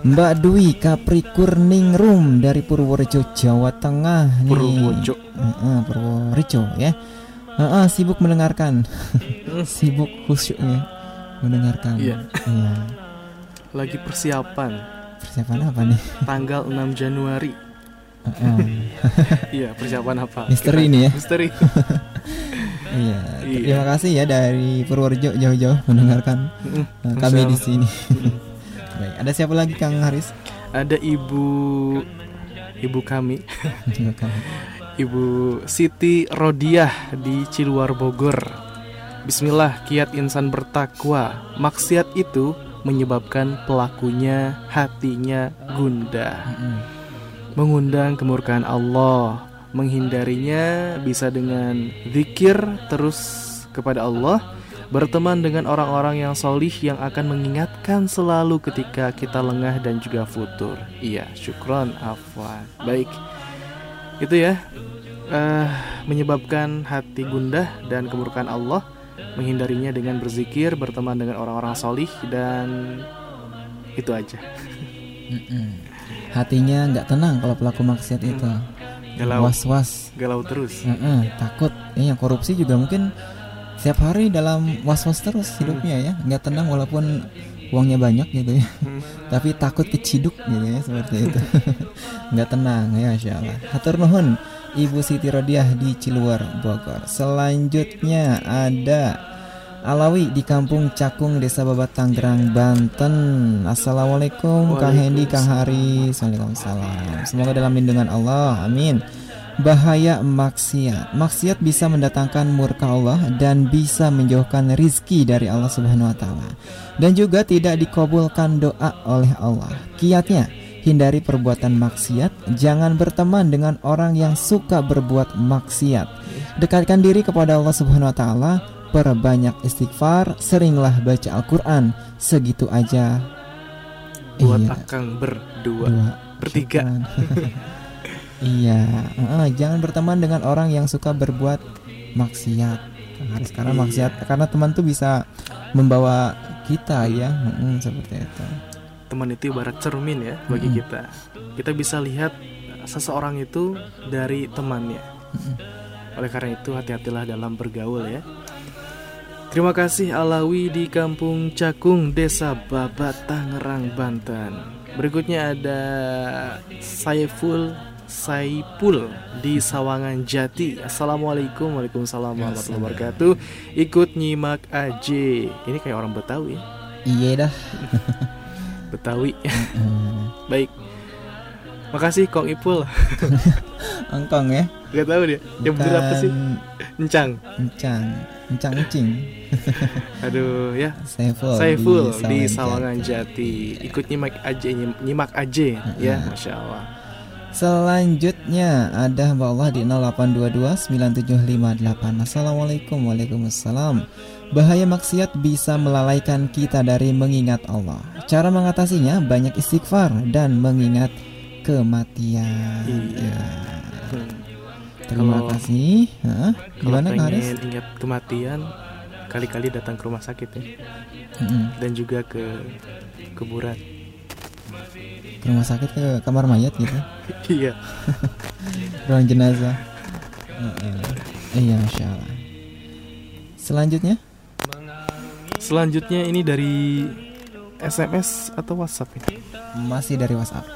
Mbak Dwi Capricorningrum dari Purworejo, Jawa Tengah nih.
Purworejo.
Heeh, Purworejo ya. Heeh, sibuk mendengarkan. sibuk khusyuknya mendengarkan.
Iya.
Iya.
Lagi persiapan
Persiapan apa nih?
tanggal 6 Januari. Iya, persiapan apa?
Misteri nih ya.
Misteri.
Iya.
Iya.
Terima kasih ya dari Purworejo jauh-jauh mendengarkan
Mm,
uh, kami di sini. Baik, ada siapa lagi Kang Haris?
Ada ibu ibu kami. Ibu Siti Rodiah di Ciluar Bogor. Bismillah, kiat insan bertakwa. Maksiat itu menyebabkan pelakunya hatinya gundah. Mengundang kemurkaan Allah. Menghindarinya bisa dengan zikir terus kepada Allah. Berteman dengan orang-orang yang solih yang akan mengingatkan selalu ketika kita lengah dan juga futur. Iya, syukron, afwan. Baik, itu ya eh menyebabkan hati gundah dan kemurkaan Allah menghindarinya dengan berzikir berteman dengan orang-orang solih dan itu aja
Mm-mm. Hatinya nggak tenang kalau pelaku maksiat itu.
Galau
Was-was.
galau terus
Heeh, takut. Eh, yang korupsi juga mungkin setiap hari dalam was-was terus hidupnya ya, nggak tenang walaupun uangnya banyak gitu ya.
Hmm.
Tapi takut keciduk gitu ya seperti itu. nggak tenang ya, Masya Allah. Hatur nuhun, Ibu Siti Rodiah di Ciluar Bogor. Selanjutnya ada Alawi di Kampung Cakung, Desa Babat, Tangerang, Banten. Assalamualaikum, Kang Hendi, Kang Haris. Waalaikumsalam. Semoga dalam lindungan Allah. Amin. Bahaya maksiat. Maksiat bisa mendatangkan murka Allah dan bisa menjauhkan rizki dari Allah Subhanahu wa taala. Dan juga tidak dikabulkan doa oleh Allah. Kiatnya, hindari perbuatan maksiat, jangan berteman dengan orang yang suka berbuat maksiat. Dekatkan diri kepada Allah Subhanahu wa taala, perbanyak istighfar, seringlah baca Al-Qur'an. Segitu aja.
buat
Iya,
akang berdua
dua.
bertiga
iya, heeh, jangan berteman dengan orang yang suka berbuat maksiat. Harus karena
Iya.
maksiat karena teman tuh bisa membawa kita ya, heeh, seperti itu.
teman itu ibarat cermin ya bagi
Mm-mm.
kita kita bisa lihat seseorang itu dari temannya
Mm-mm.
oleh karena itu hati-hatilah dalam bergaul ya Terima kasih Alawi di Kampung Cakung, Desa Babat, Tangerang, Banten. Berikutnya ada Saiful Saipul di Sawangan Jati. Assalamualaikum, waalaikumsalam warahmatullahi wabarakatuh. Ikut nyimak aja. Ini kayak orang Betawi, ya.
Iya dah.
Betawi. Baik. Makasih Kong Ipul.
Engkong ya.
Gak tahu dia. Yang bener apa sih? Encang.
Encang, encang encing.
Aduh ya.
Saiful,
Saiful
Sawangan
di Sawangan Jati. Ikut nyimak aja, nyim- nyimak aja ya, masya Allah.
Selanjutnya ada Mbak Allah di 08229758 Assalamualaikum Waalaikumsalam Bahaya maksiat bisa melalaikan kita dari mengingat Allah Cara mengatasinya banyak istighfar dan mengingat kematian
Iya.
Ya. Terima
Kalau-
kasih Hah?
Kalau
Gimana Kak
pengen
Haris?
ingat kematian, kali-kali datang ke rumah sakit ya
Mm-mm.
dan juga ke kuburan.
ke rumah sakit ke kamar mayat gitu
Iya.
ruang jenazah iya masya Allah selanjutnya
Selanjutnya ini dari SMS atau WhatsApp ini.
masih dari WhatsApp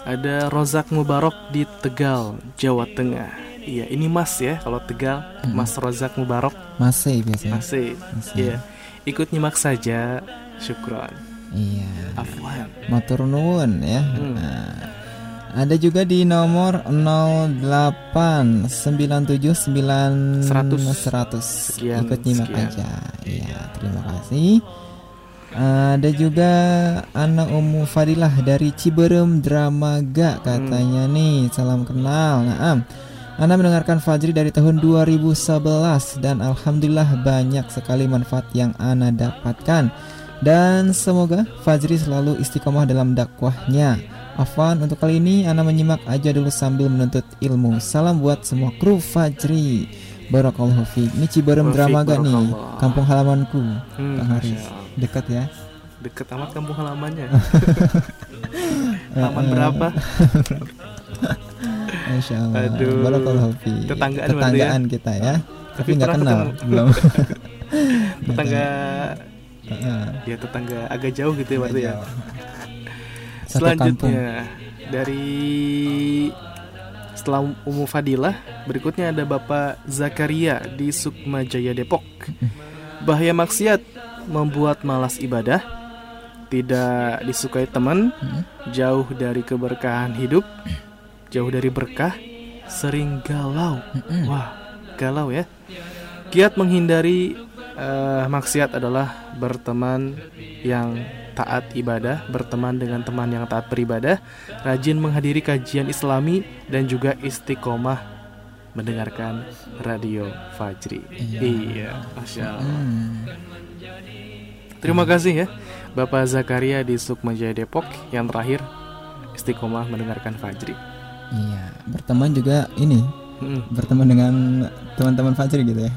Ada Rozak Mubarok di Tegal, Jawa Tengah. Iya, ini Mas ya kalau Tegal, Mas Rozak Mubarok
masih biasanya
masih.
Masih.
Iya. Ikut nyimak saja. Syukron.
iya
Afwan.
Matur nuwun ya.
Hmm.
Nah, ada juga di nomor 08979
100.
100.
Sekian,
Ikut nyimak
sekian.
aja. Iya, terima kasih. Ada juga anak Umu Fadilah dari Ciberem Dramaga katanya nih salam kenal. Naam. Anda mendengarkan Fajri dari tahun 2011 dan alhamdulillah banyak sekali manfaat yang Ana dapatkan. Dan semoga Fajri selalu istiqomah dalam dakwahnya. Afwan untuk kali ini Ana menyimak aja dulu sambil menuntut ilmu. Salam buat semua kru Fajri. Barakallahu fiik. Ini Ciberem Dramaga nih, kampung halamanku.
Hmm,
Kang Haris. Dekat ya.
Deket amat kampung halamannya. Taman berapa?
Masya Allah.
Aduh.
Barakallahu.
Tetanggaan berarti
Tetanggaan kita ya. Tapi nggak kenal
ketemu.
belum.
Tetangga ya tetangga agak jauh gitu ya berarti ya.
Satu kampung.
Selanjutnya dari setelah Umu Fadilah, berikutnya ada Bapak Zakaria di Sukma Jaya Depok. Bahaya maksiat membuat malas ibadah, tidak disukai teman, jauh dari keberkahan hidup, jauh dari berkah, sering galau. Wah, galau ya. Kiat menghindari eh, maksiat adalah berteman yang taat ibadah, berteman dengan teman yang taat beribadah, rajin menghadiri kajian islami dan juga istiqomah mendengarkan radio Fajri. Iya, masya Allah.
Hmm.
Terima kasih ya, Bapak Zakaria di Sukma Jaya Depok yang terakhir istiqomah mendengarkan Fajri.
Iya, berteman juga ini,
Hmm,
berteman dengan teman-teman Fajri gitu ya.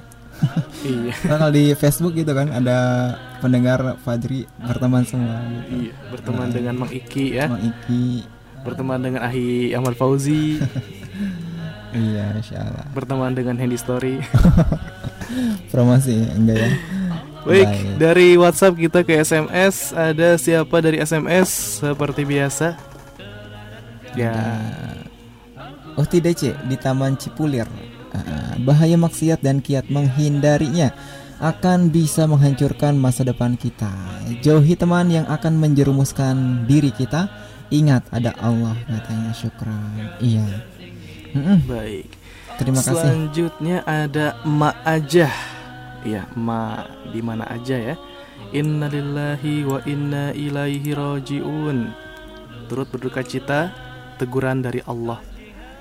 iya,
Nah, kalau di Facebook gitu kan ada pendengar Fajri berteman semua gitu.
iya, berteman dengan Mang Iki ya,
Mang Iki.
berteman dengan Ahi Ahmad Fauzi,
Iya, Masya Allah.
berteman dengan Handy Story.
Promosi enggak ya?
Baik, dari WhatsApp kita ke SMS Ada siapa dari SMS seperti biasa? Ya,
Oh tidak cek di Taman Cipulir. Ah, Bahaya maksiat dan kiat menghindarinya Akan bisa menghancurkan masa depan kita. Jauhi teman yang akan menjerumuskan diri kita. Ingat ada Allah katanya. Syukran. Iya.
Baik.
Terima kasih.
Selanjutnya ada Emak Iya, Emak di mana aja ya. Innalillahi wa inna ilaihi rajiun. Turut berduka cita Teguran dari Allah.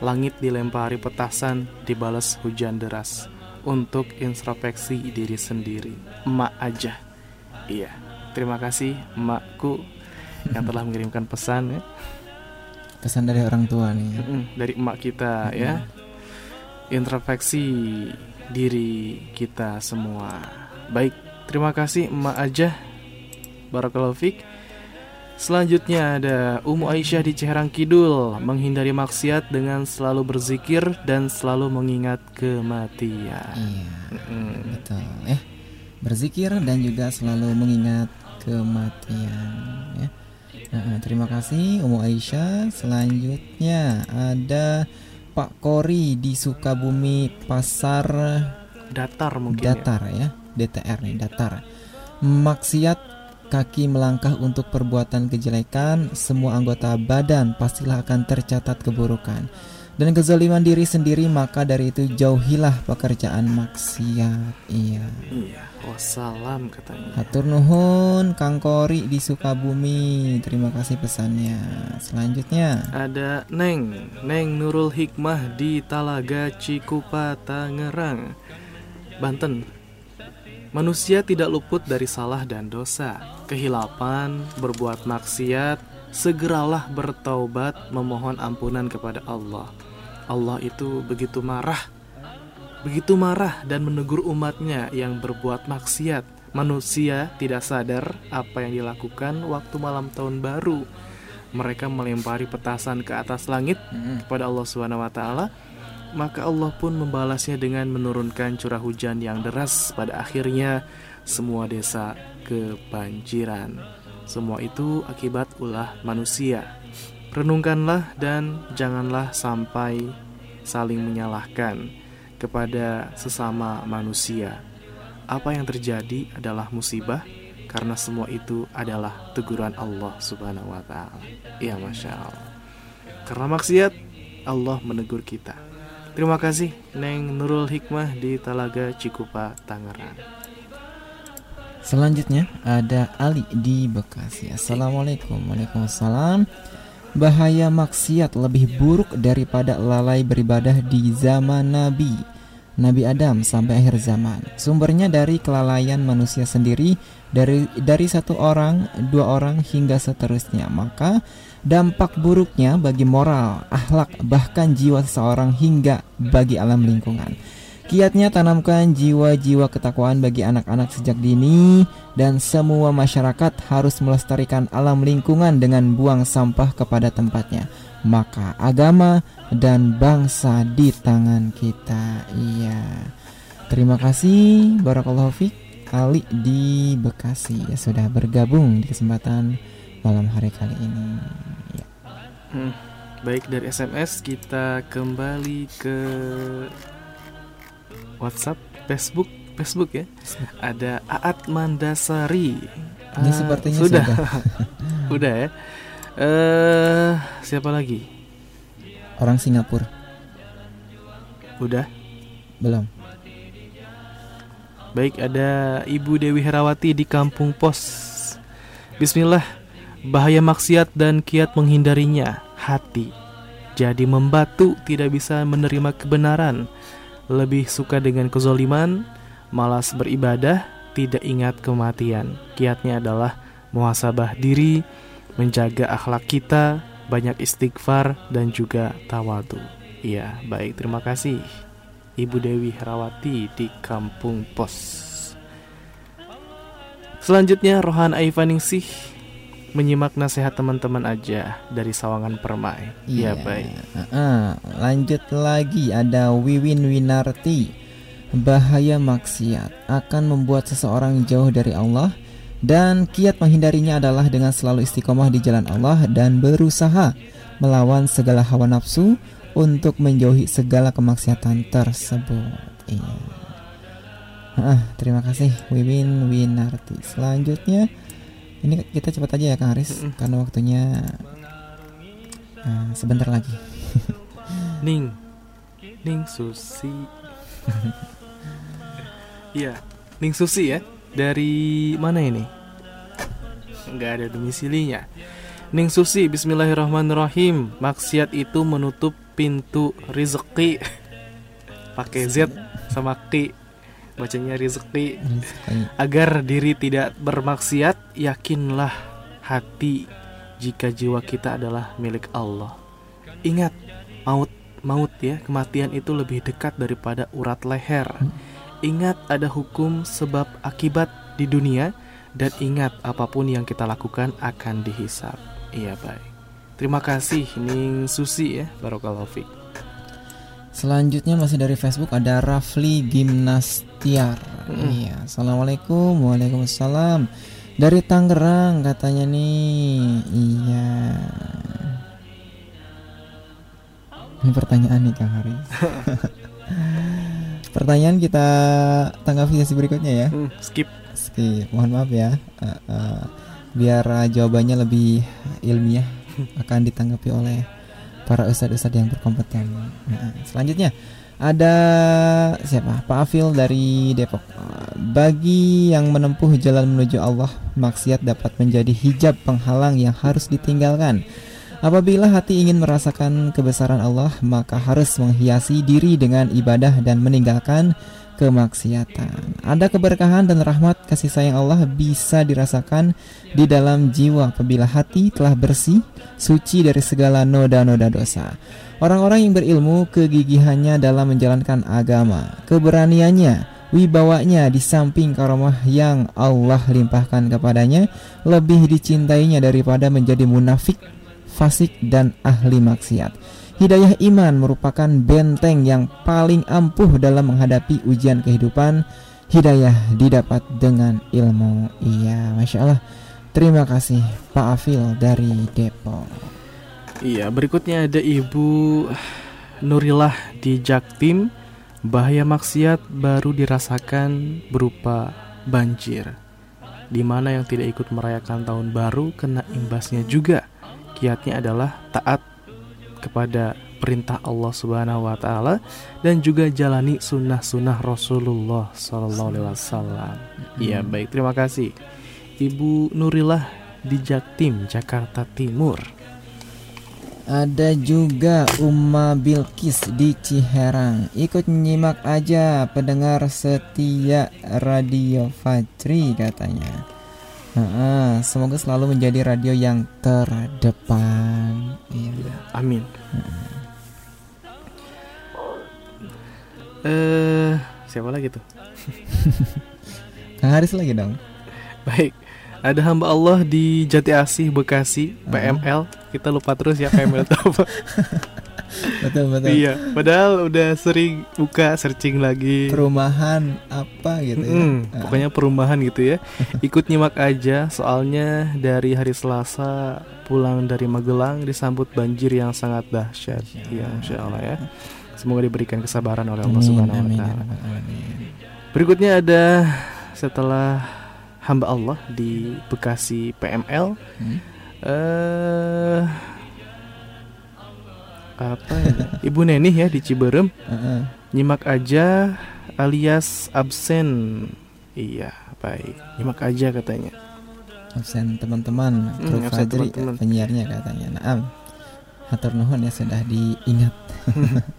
Langit dilempari petasan Dibalas hujan deras. Untuk introspeksi diri sendiri Emak aja. Iya, terima kasih emakku Yang telah mengirimkan pesan ya.
Pesan dari orang tua nih
Mm-mm, Dari emak kita ya. Introspeksi diri kita semua. Baik, terima kasih emak aja Barakallahu Selanjutnya ada Umu Aisyah di Ciherang Kidul Menghindari maksiat dengan selalu berzikir Dan selalu mengingat kematian.
Iya
Mm-mm.
betul. Eh berzikir dan juga selalu mengingat kematian ya. Nah, terima kasih Umu Aisyah. Selanjutnya ada Pak Kori di Sukabumi Pasar
Datar mungkin ya.
Datar ya DTR nih Datar. Maksiat kaki melangkah untuk perbuatan kejelekan semua anggota badan pastilah akan tercatat keburukan dan kezaliman diri sendiri maka dari itu jauhilah pekerjaan maksiat. Iya.
Iya, wassalam katanya.
Hatur nuhun Kang Kori di Sukabumi. Terima kasih pesannya. Selanjutnya.
Ada Neng, Neng Nurul Hikmah di Talaga Cikupa Tangerang, Banten. Manusia tidak luput dari salah dan dosa, kehilapan, berbuat maksiat, segeralah bertaubat memohon ampunan kepada Allah. Allah itu begitu marah begitu marah dan menegur umatnya yang berbuat maksiat. Manusia tidak sadar apa yang dilakukan waktu malam tahun baru. Mereka melempari petasan ke atas langit kepada Allah Subhanahu wa taala, maka Allah pun membalasnya dengan menurunkan curah hujan yang deras. Pada akhirnya semua desa kebanjiran. Semua itu akibat ulah manusia. Renungkanlah dan janganlah sampai saling menyalahkan kepada sesama manusia. Apa yang terjadi adalah musibah karena semua itu adalah teguran Allah Subhanahu wa taala. Ya Masya Allah. Karena maksiat Allah menegur kita. Terima kasih Neng Nurul Hikmah di Talaga Cikupa Tangerang.
Selanjutnya ada Ali di Bekasi. Assalamualaikum. Waalaikumsalam. Bahaya maksiat lebih buruk daripada lalai beribadah di zaman Nabi Nabi Adam sampai akhir zaman. Sumbernya dari kelalaian manusia sendiri dari dari satu orang, dua orang hingga seterusnya. Maka dampak buruknya bagi moral, akhlak, bahkan jiwa seseorang hingga bagi alam lingkungan. Kiatnya tanamkan jiwa-jiwa ketakwaan bagi anak-anak sejak dini dan semua masyarakat harus melestarikan alam lingkungan dengan buang sampah kepada tempatnya. Maka agama dan bangsa di tangan kita. Iya. Terima kasih Barakallahu Fik Ali di Bekasi ya sudah bergabung di kesempatan malam hari kali ini. Ya.
Hmm, baik dari SMS kita kembali ke WhatsApp, Facebook, Facebook ya. Ada Aat Mandasari.
Ini
Ah,
sepertinya
sudah.
sudah.
Udah ya. Eh, siapa lagi?
Orang Singapura
Udah.
belum.
Baik, ada Ibu Dewi Herawati di Kampung Pos. Bismillah, bahaya maksiat dan kiat menghindarinya, hati. Jadi membatu tidak bisa menerima kebenaran, lebih suka dengan kezoliman, malas beribadah, tidak ingat kematian. Kiatnya adalah muhasabah diri, menjaga akhlak kita, banyak istighfar dan juga tawadu. Iya, baik, terima kasih. Ibu Dewi Herawati di Kampung Pos. Selanjutnya Rohan Aifaningsih menyimak nasihat teman-teman aja dari Sawangan Permai. Iya, baik.
Ah, lanjut lagi ada Wiwin Winarti. Bahaya maksiat akan membuat seseorang jauh dari Allah dan kiat menghindarinya adalah dengan selalu istiqomah di jalan Allah dan berusaha melawan segala hawa nafsu untuk menjauhi segala kemaksiatan tersebut. Iya. Ah, terima kasih Wiwin Winarti. Selanjutnya ini kita cepat aja ya Kang Haris
Mm-mm.
karena waktunya ah, sebentar lagi.
Ning. Ning Susi. Iya, Ning Susi ya. Dari mana ini? Nggak ada domisilinya. Ning Susi, Bismillahirrahmanirrahim. Maksiat itu menutup pintu rizki. Pakai Z sama Q. Bacanya. Rizki. Agar diri tidak bermaksiat, yakinlah hati jika jiwa kita adalah milik Allah. Ingat, maut maut ya, kematian itu lebih dekat daripada urat leher. Ingat ada hukum sebab akibat di dunia dan ingat apa pun yang kita lakukan akan dihisap. Iya, baik. Terima kasih Ning Susi ya, Barokallahu.
Selanjutnya masih dari Facebook ada Rafli Gimnastiar.
Mm-mm.
Iya, assalamualaikum, waalaikumsalam. Dari Tangerang katanya nih. Iya. Ini pertanyaan nih Kang Haris. pertanyaan kita tanggapi sesi berikutnya ya.
Hmm, skip.
Skip, mohon maaf ya. Eh, eh, biar eh, jawabannya lebih ilmiah akan ditanggapi oleh para ustadz-ustadz yang berkompeten. Nah, selanjutnya ada siapa? Pak Afil dari Depok. Bagi yang menempuh jalan menuju Allah, maksiat dapat menjadi hijab penghalang yang harus ditinggalkan. Apabila hati ingin merasakan kebesaran Allah, maka harus menghiasi diri dengan ibadah dan meninggalkan kemaksiatan. Ada keberkahan dan rahmat kasih sayang Allah bisa dirasakan di dalam jiwa apabila hati telah bersih, suci dari segala noda-noda dosa. Orang-orang yang berilmu kegigihannya dalam menjalankan agama, keberaniannya, wibawanya di samping karomah yang Allah limpahkan kepadanya lebih dicintainya daripada menjadi munafik, fasik dan ahli maksiat. Hidayah iman merupakan benteng yang paling ampuh dalam menghadapi ujian kehidupan. Hidayah didapat dengan ilmu. Iya, masya Allah. Terima kasih Pak Afil dari Depok.
Iya, berikutnya ada Ibu Nurillah di Jaktim. Bahaya maksiat baru dirasakan berupa banjir. Di mana yang tidak ikut merayakan tahun baru kena imbasnya juga. Kiatnya adalah taat kepada perintah Allah Subhanahu wa taala dan juga jalani sunnah-sunnah Rasulullah sallallahu alaihi wasallam. Iya, baik, terima kasih. Ibu Nurillah di Jaktim, Jakarta Timur.
Ada juga Umma Bilkis di Ciherang. Ikut nyimak aja pendengar setia Radio Fajri katanya. Nah, semoga selalu menjadi radio yang terdepan. Iya.
Amin. Eh, siapa lagi tuh?
Kang Haris lagi dong.
Baik. Ada hamba Allah di Jati Asih Bekasi, PML. Kita lupa terus ya PML itu apa.
Betul betul.
iya, padahal udah sering buka searching lagi.
Perumahan apa gitu ya.
Mm, pokoknya perumahan gitu ya. Ikut nyimak aja soalnya dari hari Selasa pulang dari Magelang disambut banjir yang sangat dahsyat. Iya, Masya Allah ya. Semoga diberikan kesabaran oleh Allah Subhanahu wa
ya
taala. Berikutnya ada setelah hamba Allah di Bekasi PML.
Hmm.
Eh apa ya? Ibu Neni ya di Ciberem
Heeh.
nyimak aja alias absen. Iya, baik. Nyimak aja katanya.
absen teman-teman
Hmm, absen
Fajri
teman-teman.
penyiarnya katanya naam hatur nuhun ya sudah diingat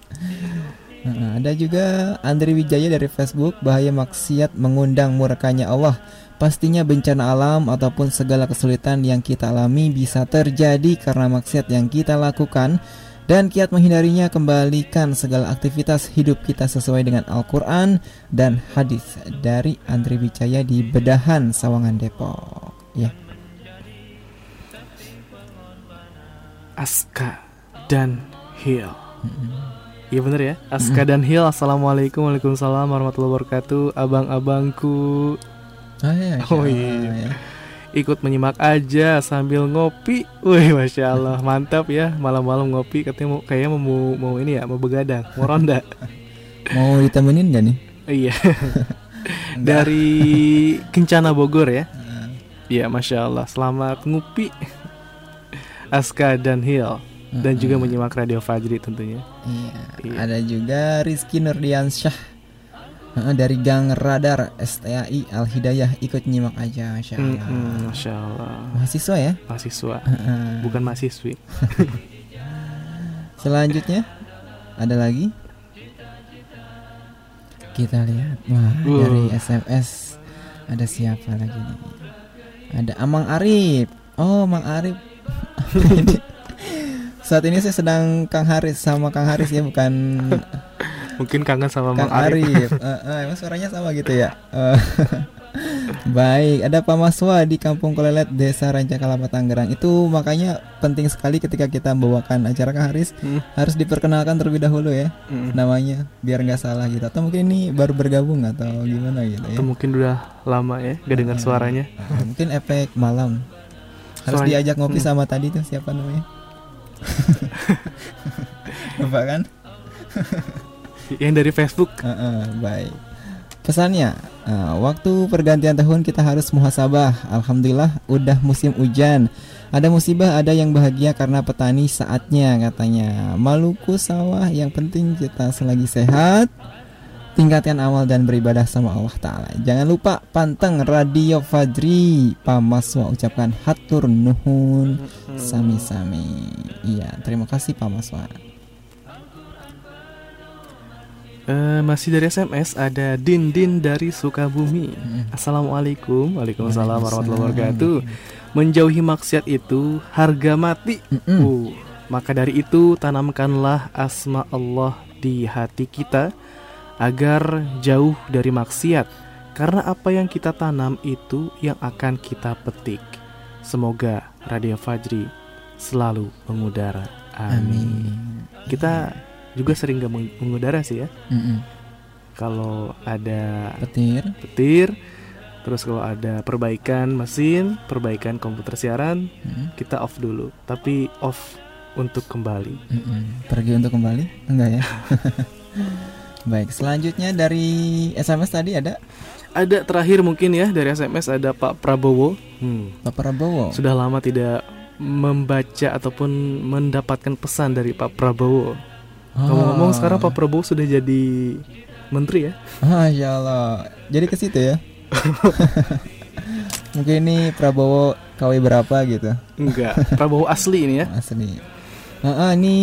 Heeh, ada juga Andri Wijaya dari Facebook bahaya maksiat mengundang murkanya Allah pastinya bencana alam ataupun segala kesulitan yang kita alami bisa terjadi karena maksiat yang kita lakukan dan kiat menghindarinya kembalikan segala aktivitas hidup kita sesuai dengan Al-Quran dan hadis dari Andri Wijaya di Bedahan Sawangan Depok. Ya.
Aska dan Hill. Iya bener ya? Aska dan Hill Assalamualaikum Waalaikumsalam warahmatullahi wabarakatuh. Abang-abangku.
Ah, ya, Masya
Oh,
Allah,
iya. Ikut menyimak aja sambil ngopi. Wih Masya Allah Mantap ya Malam-malam ngopi Katanya mau, kayaknya mau, mau ini ya Mau begadang Mau ronda.
Mau ditemenin gak nih?
Iya. Dari Kencana Bogor ya. Iya Masya Allah Selamat ngopi Aska dan Hill Dan juga menyimak Radio Fajri tentunya.
Iya.
Iya.
Ada juga Rizky Nurdiansyah dari Gang Radar STAI Al Hidayah ikut nyimak aja Masya Allah.
Mm-mm, Masya Allah.
Mahasiswa ya?
Mahasiswa. Bukan mahasiswi.
Selanjutnya Ada lagi? Kita lihat. Wah
Uh.
dari SMS Ada siapa lagi nih? Ada Amang Arif. Oh Mang Arif. Saat ini saya sedang Kang Haris sama Kang Haris ya bukan
Mungkin kangen sama
Kang
Mang Arif
Arif. Eh, eh, emang suaranya sama gitu ya. Eh, Baik, ada Pak Maswa di Kampung Kolelet, Desa Rancakalapa, Tangerang. Itu makanya penting sekali ketika kita membawakan acara Kang Haris
Hmm.
harus diperkenalkan terlebih dahulu ya
Mm.
namanya biar nggak salah gitu. Atau mungkin ini baru bergabung atau gimana gitu ya.
Atau mungkin udah lama ya Gak dengar suaranya
Eh, mungkin efek malam. Harus
Suaranya-
diajak ngopi
Hmm.
sama tadi tuh siapa namanya? Lupa kan?
Yang dari Facebook
Heeh, baik. Pesannya, eh, waktu pergantian tahun kita harus muhasabah. Alhamdulillah udah musim hujan. Ada musibah, ada yang bahagia karena petani saatnya katanya. Maluku sawah, yang penting kita selagi sehat. Tingkatkan amal dan beribadah sama Allah Ta'ala Jangan lupa panteng Radio Fajri Pamaswa ucapkan hatur nuhun Sami-sami Iya terima kasih Pamaswa
Eh, masih dari SMS ada Din Din dari Sukabumi. Assalamualaikum, waalaikumsalam warahmatullahi wabarakatuh. Menjauhi maksiat itu harga mati. Uh, maka dari itu tanamkanlah asma Allah di hati kita agar jauh dari maksiat. Karena apa yang kita tanam itu yang akan kita petik. Semoga Radio Fajri selalu mengudara. Amin.
Amin.
Kita juga sering gak meng- mengudara sih ya.
Mm-mm.
Kalau ada
Petir.
petir, terus kalau ada perbaikan mesin, perbaikan komputer siaran,
Mm-mm.
kita off dulu. Tapi off untuk kembali.
Mm-mm. Pergi untuk kembali? Enggak ya? Baik, selanjutnya dari SMS tadi ada
Ada terakhir mungkin ya dari SMS ada Pak Prabowo. Hmm.
Pak Prabowo.
Sudah lama tidak membaca ataupun mendapatkan pesan dari Pak Prabowo. Ngomong-ngomong
Ah.
sekarang Pak Prabowo sudah jadi menteri ya.
Allah. Jadi ke situ ya? Mungkin ini Prabowo KW berapa gitu?
Enggak, Prabowo asli ini ya.
Asli. Ah, ah, ini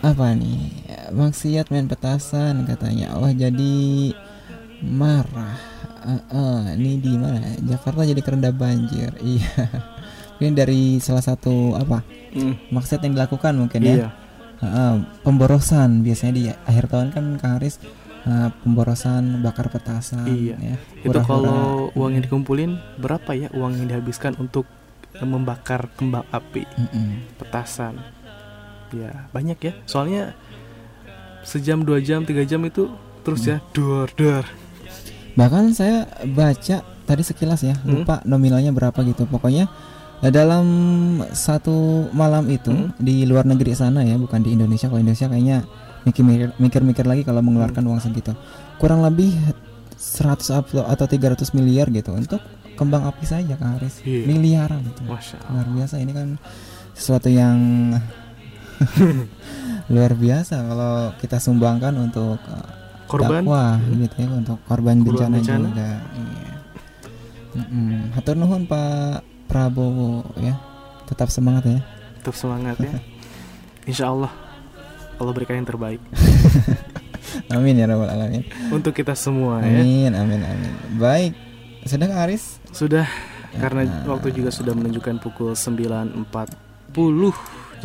apa nih? Maksiat main petasan katanya. Oh jadi marah. Ah, ah, ini di mana? Jakarta jadi kerenda banjir. Iya. Mungkin dari salah satu apa?
Hmm,
Maksiat yang dilakukan mungkin ya.
Iya.
Ah, pemborosan biasanya di akhir tahun kan Kang Haris ah, pemborosan bakar petasan
Iya.
ya.
Itu kalau uang yang dikumpulin berapa ya uang yang dihabiskan untuk membakar kembang api,
Mm-mm.
petasan? Ya banyak ya. Soalnya sejam dua jam tiga jam itu terus ya dor dor.
Bahkan saya baca tadi sekilas ya,
Hmm.
lupa nominalnya berapa gitu. Pokoknya eh, dalam satu malam itu
Hmm.
di luar negeri sana ya, bukan di Indonesia. Kalau Indonesia kayaknya mikir-mikir lagi kalau mengeluarkan
Hmm.
uang segitu. Kurang lebih 100 atau atau 300 miliar gitu untuk kembang api saja Kang Haris.
Iya.
Miliaran gitu. Luar biasa ini kan sesuatu yang luar biasa kalau kita sumbangkan untuk eh,
Korban.
dakwah
Hmm.
gitu ya untuk korban
Korban
bencana,
bencana.
juga. Iya. Hatur nuhun Pak Prabowo ya. Tetap semangat ya.
Tetap semangat ya. Insya Allah Allah berikan yang terbaik
Amin ya rabbal alamin.
untuk kita semua ya.
Amin amin amin. Baik. Sudah Kang Aris?
Sudah karena
Ya.
waktu juga sudah menunjukkan pukul 9.40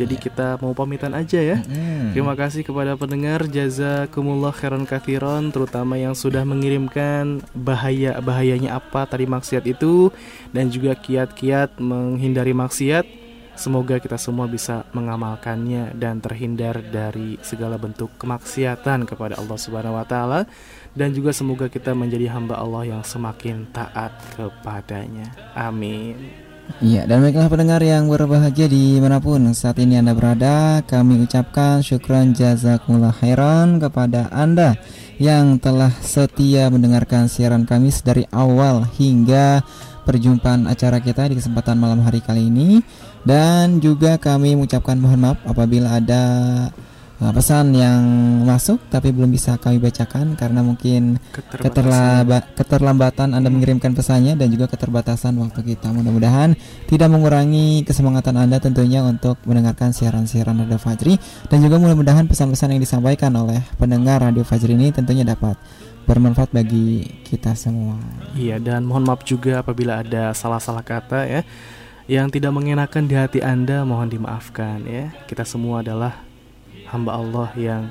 Jadi kita mau pamitan aja ya
Mm.
Terima kasih kepada pendengar Jazakumullah khairan kathiron Terutama yang sudah mengirimkan bahaya-bahayanya apa tadi maksiat itu Dan juga kiat-kiat menghindari maksiat Semoga kita semua bisa mengamalkannya dan terhindar dari segala bentuk kemaksiatan kepada Allah Subhanahu wa taala dan juga semoga kita menjadi hamba Allah yang semakin taat kepadanya. Amin.
Iya, dan baiklah pendengar yang berbahagia di mana pun saat ini Anda berada, kami ucapkan syukran jazakumullah khairan kepada Anda yang telah setia mendengarkan siaran kami dari awal hingga perjumpaan acara kita di kesempatan malam hari kali ini. Dan juga kami mengucapkan mohon maaf apabila ada pesan yang masuk tapi belum bisa kami bacakan karena mungkin
Keterbatasan.
Keterlaba- keterlambatan Anda mengirimkan pesannya dan juga keterbatasan waktu kita. Mudah-mudahan tidak mengurangi kesemangatan Anda tentunya untuk mendengarkan siaran-siaran Radio Fajri dan juga mudah-mudahan pesan-pesan yang disampaikan oleh pendengar Radio Fajri ini tentunya dapat bermanfaat bagi kita semua.
Iya dan mohon maaf juga apabila ada salah-salah kata ya yang tidak mengenakan di hati Anda mohon dimaafkan ya. Kita semua adalah hamba Allah yang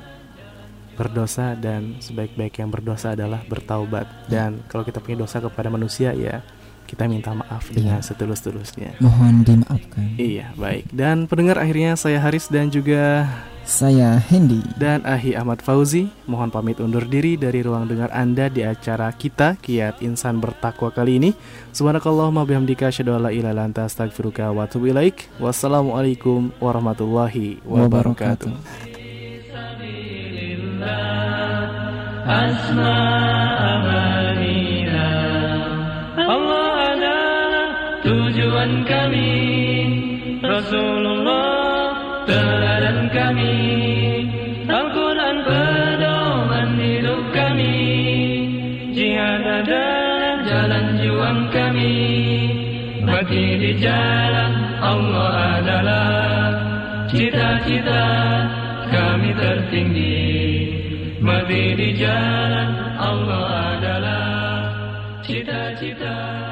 berdosa dan sebaik-baik yang berdosa adalah bertaubat dan kalau kita punya dosa kepada manusia ya kita minta maaf dengan setulus-tulusnya.
Mohon dimaafkan.
Iya, baik. Dan pendengar akhirnya saya Haris dan juga
Saya Hendy.
dan Ahi Ahmad Fauzi mohon pamit undur diri dari ruang dengar Anda di acara kita Kiat Insan Bertakwa kali ini. Subhanakallahumma bihamdika asyhadu an la ilaha illa anta astaghfiruka wa. Wassalamualaikum warahmatullahi wabarakatuh.
Allah adalah tujuan kami Rasulullah teladan kami. Al-Quran pedoman hidup kami Jihad adalah jalan juang kami. Mati di jalan Allah adalah Cita-cita kami tertinggi. Mati di jalan Allah adalah cita-cita